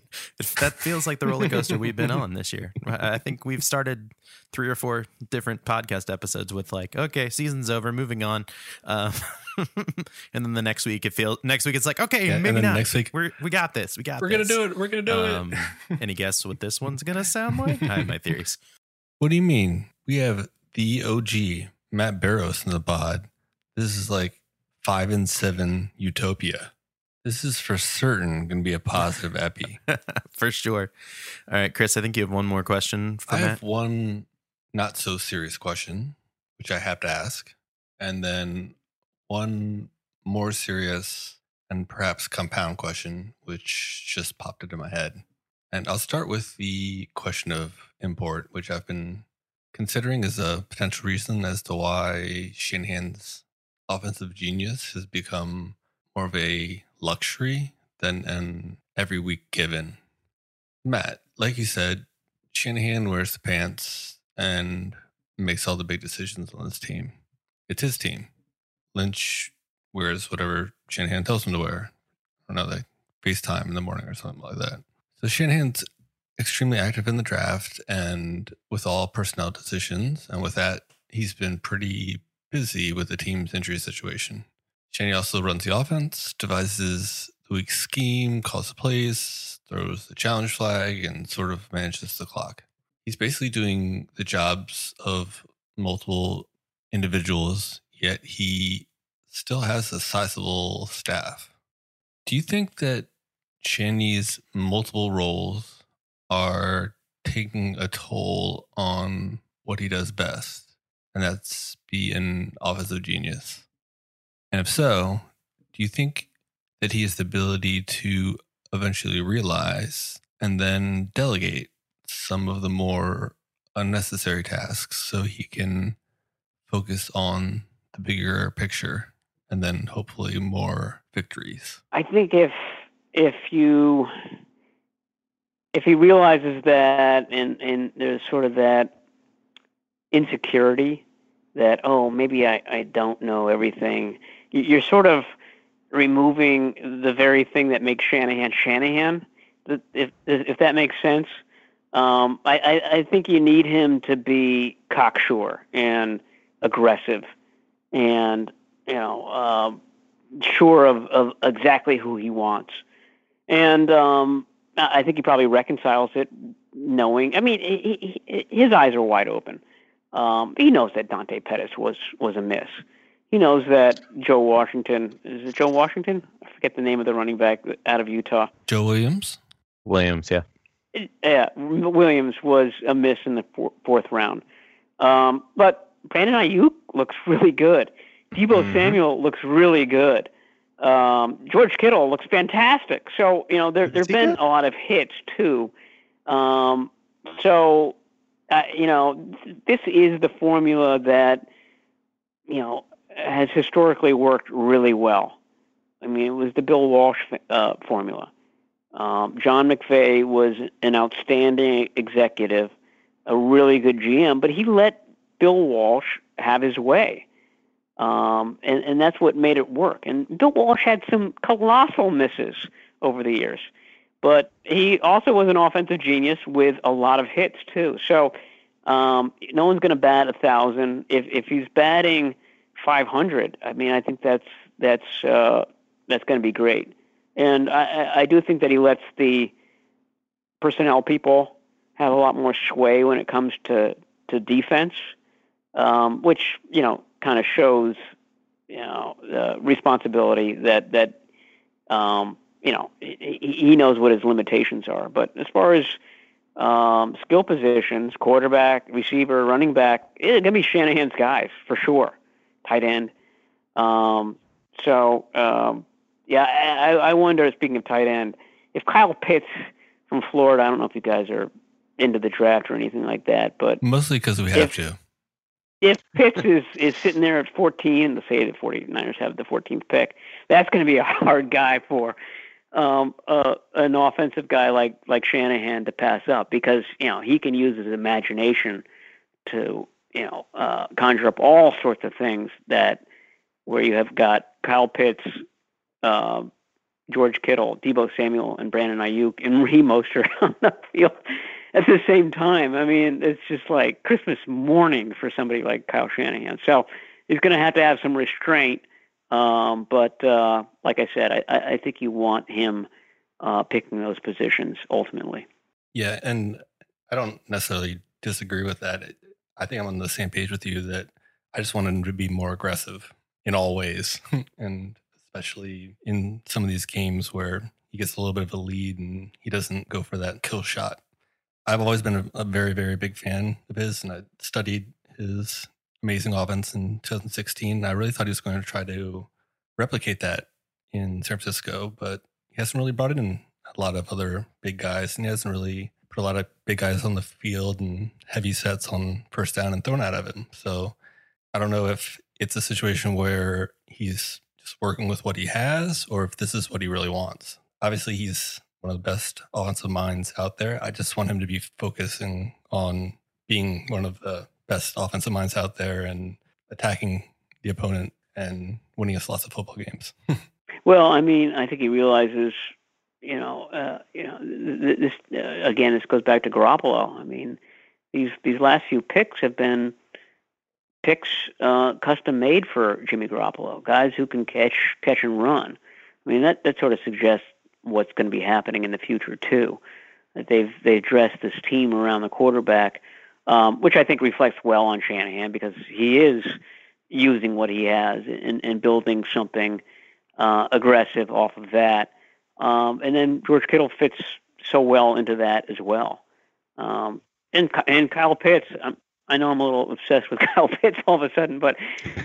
B: That feels like the roller coaster we've been on this year. I think we've started three or four different podcast episodes with like, okay, season's over, moving on, uh, and then the next week it feels. Next week it's like, okay,
A: Yeah,
B: maybe not.
A: next week-
B: we we got this. We got.
A: We're gonna do it. We're gonna do it.
B: Um, any guess what this one's gonna sound like? I have my theories.
A: What do you mean? We have the OG Matt Barrows in the pod. This is like five and seven utopia. This is for certain going to be a positive epi.
B: For sure. All right, Chris. I think you have one more question for
A: I
B: Matt.
A: have one not so serious question, which I have to ask, and then one more serious and perhaps compound question, which just popped into my head. And I'll start with the question of import, which I've been considering as a potential reason as to why Shanahan's offensive genius has become more of a luxury than an every week given. Matt, like you said, Shanahan wears the pants and makes all the big decisions on his team. It's his team. Lynch wears whatever Shanahan tells him to wear. I don't know, like FaceTime in the morning or something like that. So Shanahan's extremely active in the draft and with all personnel decisions. And with that, he's been pretty busy with the team's injury situation. Shanny also runs the offense, devises the week's scheme, calls the plays, throws the challenge flag, and sort of manages the clock. He's basically doing the jobs of multiple individuals, yet he still has a sizable staff. Do you think that Shanny's multiple roles are taking a toll on what he does best? And that's be an offensive genius. And if so, do you think that he has the ability to eventually realize and then delegate some of the more unnecessary tasks so he can focus on the bigger picture and then hopefully more victories?
C: I think if if you if he realizes that and and there's sort of that insecurity that oh maybe I, I don't know everything you- you're sort of removing the very thing that makes Shanahan Shanahan if if that makes sense um, I, I, I think you need him to be cocksure and aggressive and you know um, sure of, of exactly who he wants and um, I I think he probably reconciles it, knowing. I mean, he, he, his eyes are wide open. Um, he knows that Dante Pettis was was a miss. He knows that Joe Washington is it Joe Washington? I forget the name of the running back out of Utah.
A: Joe Williams?
D: Williams, yeah.
C: Yeah, Williams was a miss in the four, fourth round. Um, but Brandon Aiyuk looks really good. Deebo
A: Mhm.
C: Samuel looks really good. Um, George Kittle looks fantastic. So you know there
D: Is
C: there've been
D: good?
C: a lot of hits too. Um, so uh, you know this is the formula that you know has historically worked really well. I mean, it was the Bill Walsh uh, formula. Um, John McVay was an outstanding executive, a really good GM, but he let Bill Walsh have his way. Um, and, and that's what made it work. And Bill Walsh had some colossal misses over the years, but he also was an offensive genius with a lot of hits too. So um, no one's going to bat a thousand. If if he's batting 500, I mean, I think that's that's uh, that's going to be great. And I, I- do think that he lets the personnel people have a lot more sway when it comes to to defense, um, which you know kind of shows you know the responsibility that that um, you know he, he knows what his limitations are. But as far as um, skill positions, quarterback, receiver, running back, it's gonna be Shanahan's guys for sure. Tight end. Um, so um, yeah, I, I wonder. Speaking of tight end, if Kyle Pitts from Florida, I don't know if you guys are into the draft or anything like that, but
A: mostly because we have if, to.
C: If Pitts is, is sitting there at 14, let's say the 49ers have the 14th pick, that's going to be a hard guy for um, uh, an offensive guy like like Shanahan to pass up because you know he can use his imagination to you know uh, conjure up all sorts of things that where you have got Kyle Pitts, uh, George Kittle, Deebo Samuel, and Brandon Aiyuk and Raheem Mostert on the field at the same time. I mean, it's just like Christmas morning for somebody like Kyle Shanahan. So he's going to have to have some restraint. Um, but uh, like I said, I, I think you want him uh, picking those positions ultimately.
A: Yeah, and I don't necessarily disagree with that. I think I'm on the same page with you that I just want him to be more aggressive in all ways, and especially in some of these games where he gets a little bit of a lead and he doesn't go for that kill shot. I've always been a, a very, very big fan of his, and I studied his amazing offense in 2016. I really thought he was going to try to replicate that in San Francisco, but he hasn't really brought in a lot of other big guys, and he hasn't really put a lot of big guys on the field and heavy sets on first down and thrown out of him. So I don't know if it's a situation where he's just working with what he has or if this is what he really wants. Obviously, he's one of the best offensive minds out there. I just want him to be focusing on being one of the best offensive minds out there and attacking the opponent and winning us lots of football games.
C: well, I mean, I think he realizes, you know, uh, you know, this uh, again. This goes back to Garoppolo. I mean, these these last few picks have been picks uh, custom made for Jimmy Garoppolo, guys who can catch catch and run. I mean, that that sort of suggests what's going to be happening in the future too. That they've they addressed this team around the quarterback, um, which I think reflects well on Shanahan because he is using what he has and, and building something uh, aggressive off of that. Um, and then George Kittle fits so well into that as well. Um, and and Kyle Pitts, I'm, I know I'm a little obsessed with Kyle Pitts all of a sudden, but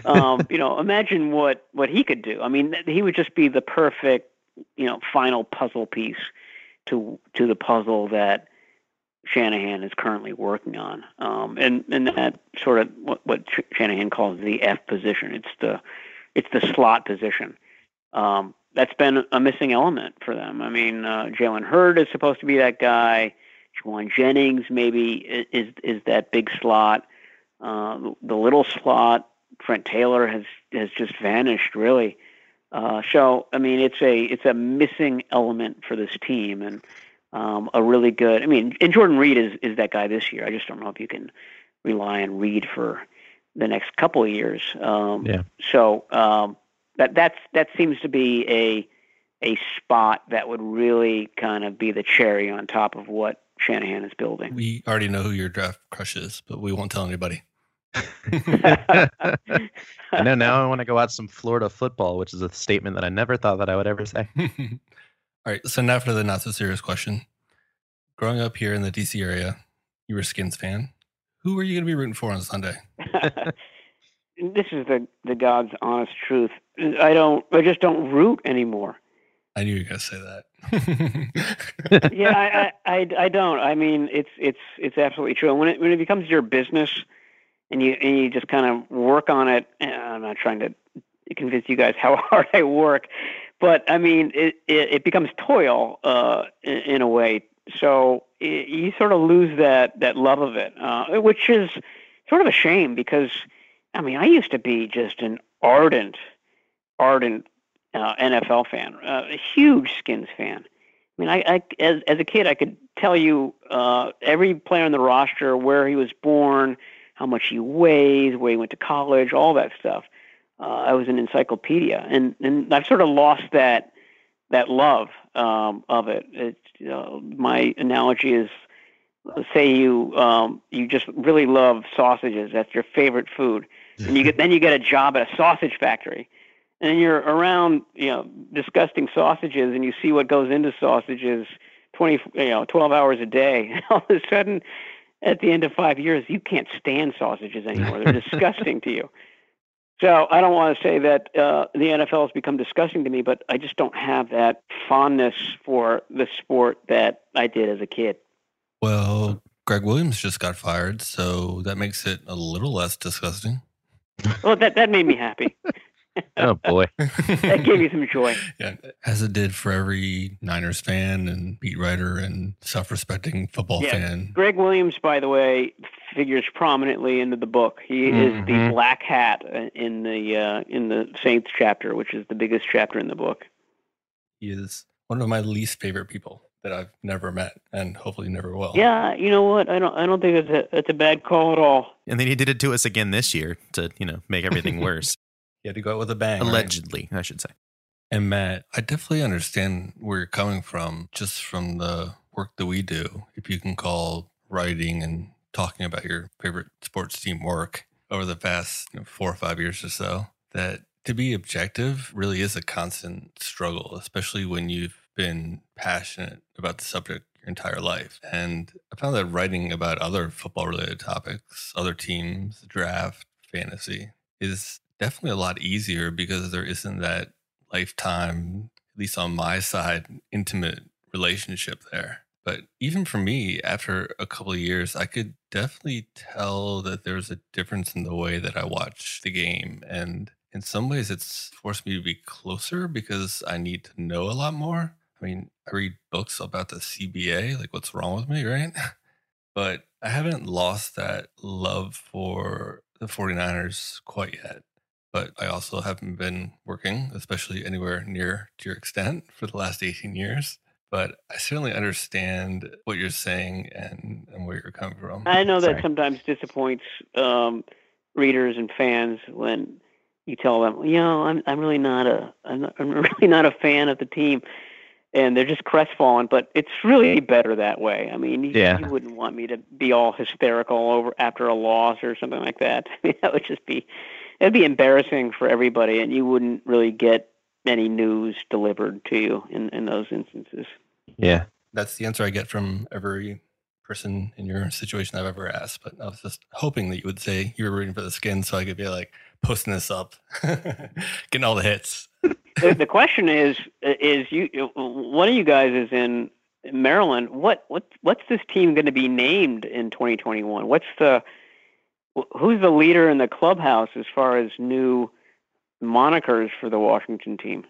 C: um, you know, imagine what what he could do. I mean, he would just be the perfect you know final puzzle piece to to the puzzle that Shanahan is currently working on, um, and and that sort of what, what Shanahan calls the F position. It's the it's the slot position. Um, that's been a missing element for them. I mean, uh, Jalen Hurd is supposed to be that guy. Jauan Jennings maybe is is that big slot. Uh, the little slot, Trent Taylor has has just vanished really. Uh, so I mean, it's a it's a missing element for this team, and um, a really good. I mean, and Jordan Reed is is that guy this year. I just don't know if you can rely on Reed for the next couple of years. Um, yeah. So um, that that's that seems to be a a spot that would really kind of be the cherry on top of what Shanahan is building.
A: We already know who your draft crush is, but we won't tell anybody.
D: I know now I want to go out some Florida football, which is a statement that I never thought that I would ever say.
A: All right. So now for the not so serious question. Growing up here in the DC area, you were a Skins fan. Who were you going to be rooting for on Sunday?
C: this is the the God's honest truth. I don't. I just don't root anymore.
A: I knew you were going to say that.
C: yeah, I, I, I don't. I mean, it's it's it's absolutely true. When it when it becomes your business, and you and you just kind of work on it. I'm not trying to convince you guys how hard I work, but I mean it it, it becomes toil uh, in, in, a way. So it, you sort of lose that that love of it, uh, which is sort of a shame because I mean I used to be just an ardent ardent uh, NFL fan, uh, a huge Skins fan. I mean, I, I as as a kid, I could tell you uh, every player on the roster, where he was born, how much he weighs, where he went to college, all that stuff. Uh, I was an encyclopedia, and and I've sort of lost that that love um, of it. It's, uh, my analogy is, say you um, you just really love sausages. That's your favorite food, and you get then you get a job at a sausage factory, and you're around you know disgusting sausages, and you see what goes into sausages. 20 you know 12 hours a day all of a sudden at the end of five years, you can't stand sausages anymore. They're disgusting to you. So I don't want to say that uh, the NFL has become disgusting to me, but I just don't have that fondness for the sport that I did as a kid.
A: Well, Gregg Williams just got fired, so that makes it a little less disgusting.
C: Well, that that made me happy.
D: oh boy,
C: that gave me some joy.
A: Yeah, as it did for every Niners fan and beat writer and self-respecting football
C: Yeah.
A: fan.
C: Gregg Williams, by the way, figures prominently into the book. He is the
D: Mhm.
C: black hat in the uh, in the Saints chapter, which is the biggest chapter in the book.
A: He is one of my least favorite people that I've never met and hopefully never will.
C: Yeah, you know what? I don't I don't think it's a it's a bad call at all.
B: And then he did it to us again this year to, you know, make everything worse.
A: He had to go out with a bang. right?
B: Allegedly, I should say.
A: And Matt, I definitely understand where you're coming from just from the work that we do. If you can call writing and talking about your favorite sports team work over the past you know, four or five years or so, that to be objective really is a constant struggle, especially when you've been passionate about the subject your entire life. And I found that writing about other football related topics, other teams, draft, fantasy, is definitely a lot easier because there isn't that lifetime, at least on my side, intimate relationship there. But even for me, after a couple of years, I could definitely tell that there's a difference in the way that I watch the game. And in some ways, it's forced me to be closer because I need to know a lot more. I mean, I read books about the CBA, like what's wrong with me, right? But I haven't lost that love for the 49ers quite yet but I also haven't been working, especially anywhere near to your extent, for the last 18 years. But I certainly understand what you're saying and, and where you're coming from.
C: I know that sometimes disappoints um, readers and fans when you tell them, you know, I'm I'm really not a I'm, not, I'm really not a fan of the team, and they're just crestfallen. But it's really better that way. I mean, you,
D: Yeah.
C: you wouldn't want me to be all hysterical over after a loss or something like that. I mean, that would just be it'd be embarrassing for everybody, and you wouldn't really get any news delivered to you in in those instances.
D: yeah.
A: That's the answer I get from every person in your situation I've ever asked. But I was just hoping that you would say you were rooting for the skin so I could be like posting this up, getting all the hits.
C: the, the question is is you one of you guys is in Maryland. What what what's this team going to be named in 2021? What's the who's the leader in the clubhouse as far as new monikers for the Washington team?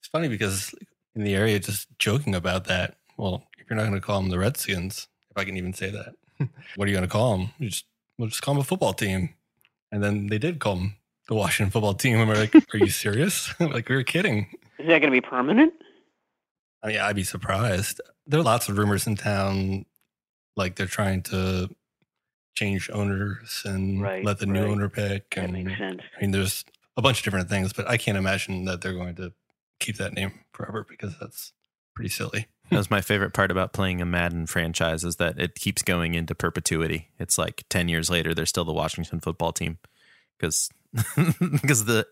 A: It's funny because in the area, just joking about that. Well, if you're not going to call them the Redskins, if I can even say that, what are you going to call them? You just we'll just call them a football team. And then they did call them the Washington football team. And we're like, are you serious? like we were kidding.
C: Is that going to be permanent?
A: I mean, I'd be surprised. There are lots of rumors in town, like they're trying to change owners and
C: Right,
A: let the new
C: right.
A: owner pick.
C: That
A: And
C: makes sense.
A: I mean, there's a bunch of different things, but I can't imagine that they're going to keep that name forever because that's pretty silly.
B: That was my favorite part about playing a Madden franchise is that it keeps going into perpetuity. It's like 10 years later, they're still the Washington football team because because the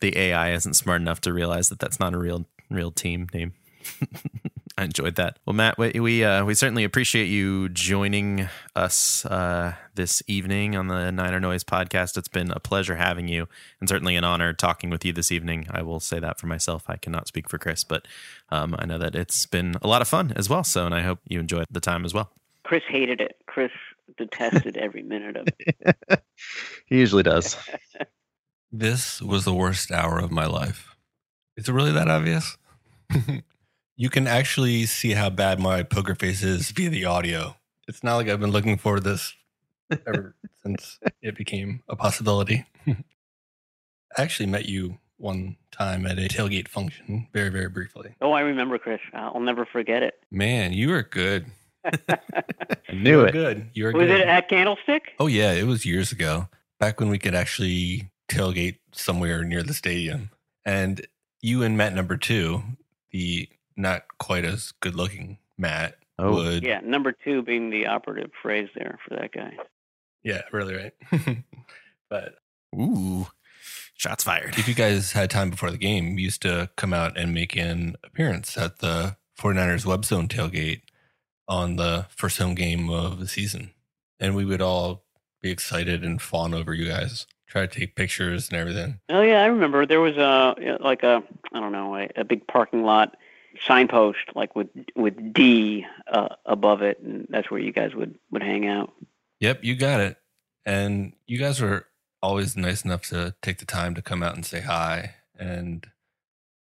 B: the AI isn't smart enough to realize that that's not a real real team name. I enjoyed that. Well, Matt, we we, uh, we certainly appreciate you joining us uh, this evening on the Niner Noise podcast. It's been a pleasure having you, and certainly an honor talking with you this evening. I will say that for myself. I cannot speak for Chris, but um, I know that it's been a lot of fun as well. So, and I hope you enjoyed the time as well.
C: Chris hated it. Chris detested every minute of it.
D: He usually does.
A: This was the worst hour of my life. Is it really that obvious? you can actually see how bad my poker face is via the audio. It's not like I've been looking for this ever since it became a possibility. I actually met you one time at a tailgate function, very, very briefly.
C: Oh, I remember Chris. I'll never forget it.
A: Man, you were good.
D: I
A: You
D: knew
A: were
D: it.
A: good. You were good.
C: Was
A: good.
C: it at Candlestick?
A: Oh yeah, it was years ago. Back when we could actually tailgate somewhere near the stadium. And you and Matt number two, the not quite as good looking Matt,
D: Oh.
A: would
C: Yeah, number two being the operative phrase there for that guy.
A: Yeah, really right. but
B: Ooh, shots fired.
A: if you guys had time before the game, you used to come out and make an appearance at the 49ers web zone tailgate on the first home game of the season. And we would all be excited and fawn over you guys. Try to take pictures and everything.
C: Oh yeah, I remember there was a like a I don't know a, a big parking lot signpost like with with D uh, above it, and that's where you guys would would hang out.
A: Yep, you got it. And you guys were always nice enough to take the time to come out and say hi, and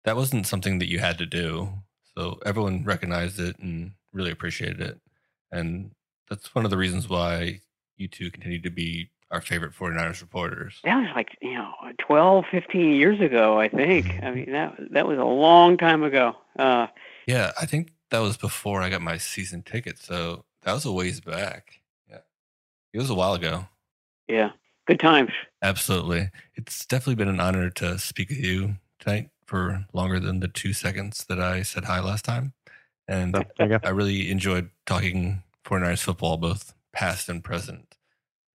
A: that wasn't something that you had to do. So everyone recognized it and really appreciated it, and that's one of the reasons why you two continue to be our favorite 49ers reporters.
C: That was like, you know, 12, 15 years ago, I think. I mean, that that was a long time ago. Uh,
A: yeah, I think that was before I got my season ticket. So that was a ways back. Yeah. It was a while ago.
C: Yeah. Good times.
A: Absolutely. It's definitely been an honor to speak with you tonight for longer than the two seconds that I said hi last time. And I really enjoyed talking 49ers football, both past and present.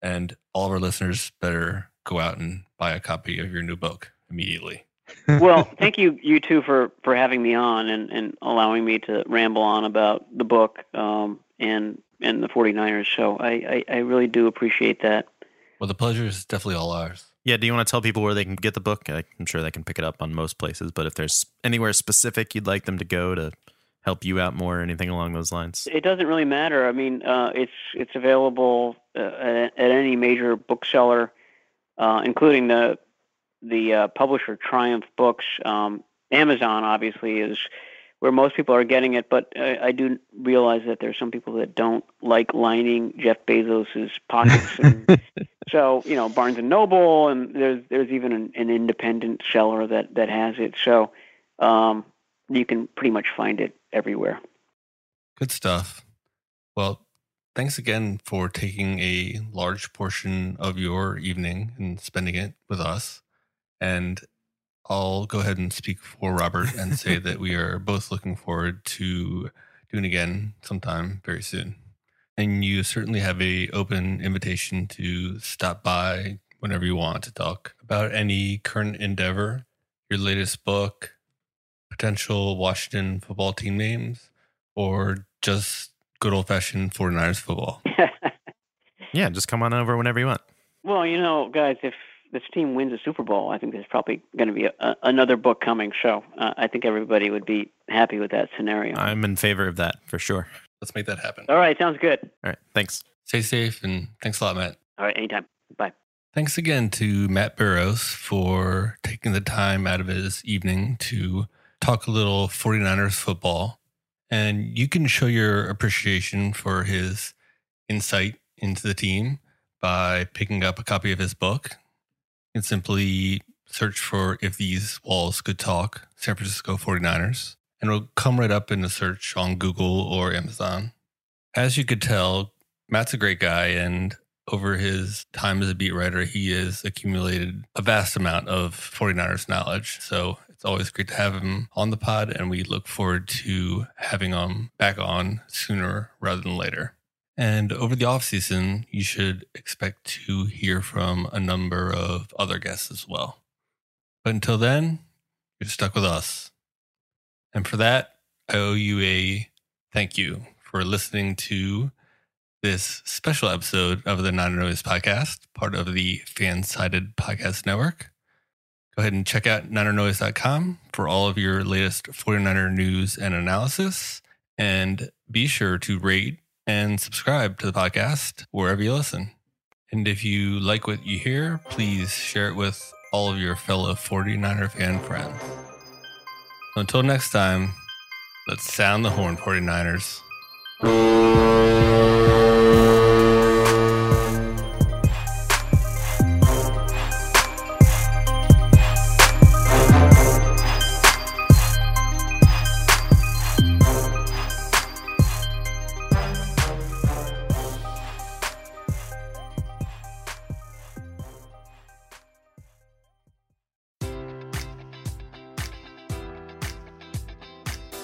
A: And all of our listeners better go out and buy a copy of your new book immediately.
C: well, thank you, you two, for, for having me on and, and allowing me to ramble on about the book um, and and the 49ers. So I, I, I really do appreciate that.
A: Well, the pleasure is definitely all ours.
B: Yeah. Do you want to tell people where they can get the book? I'm sure they can pick it up on most places, but if there's anywhere specific you'd like them to go to help you out more, or anything along those lines?
C: It doesn't really matter. I mean, uh, it's it's available uh, at, at, any major bookseller, uh, including the the uh, publisher Triumph Books. Um, Amazon obviously is where most people are getting it, but I, I do realize that there's some people that don't like lining Jeff Bezos's pockets. And so, you know, Barnes and Noble, and there's there's even an, an independent seller that that has it. So, um, you can pretty much find it everywhere.
A: Good stuff. Well, thanks again for taking a large portion of your evening and spending it with us. And I'll go ahead and speak for Robert and say that we are both looking forward to doing again sometime very soon. And you certainly have a open invitation to stop by whenever you want to talk about any current endeavor, your latest book, potential Washington football team names or just good old fashioned 49ers football?
B: yeah, just come on over whenever you want.
C: Well, you know, guys, if this team wins a Super Bowl, I think there's probably going to be a, a, another book coming. So uh, I think everybody would be happy with that scenario.
B: I'm in favor of that for sure.
A: Let's make that happen.
C: All right, sounds good.
B: All right, thanks.
A: Stay safe and thanks a lot, Matt.
C: All right, anytime. Bye.
A: Thanks again to Matt Barrows for taking the time out of his evening to talk a little 49ers football. And you can show your appreciation for his insight into the team by picking up a copy of his book. and simply search for If These Walls Could Talk, San Francisco 49ers, and it'll come right up in the search on Google or Amazon. As you could tell, Matt's a great guy, and over his time as a beat writer, he has accumulated a vast amount of 49ers knowledge. So always great to have him on the pod, and we look forward to having him back on sooner rather than later. And over the off season, you should expect to hear from a number of other guests as well. But until then, you're stuck with us. And for that, I owe you a thank you for listening to this special episode of the Niner Noise podcast, part of the Fansided Podcast Network. Go ahead and check out NinerNoise.com for all of your latest 49er news and analysis. And be sure to rate and subscribe to the podcast wherever you listen. And if you like what you hear, please share it with all of your fellow 49er fan friends. Until next time, let's sound the horn, 49ers.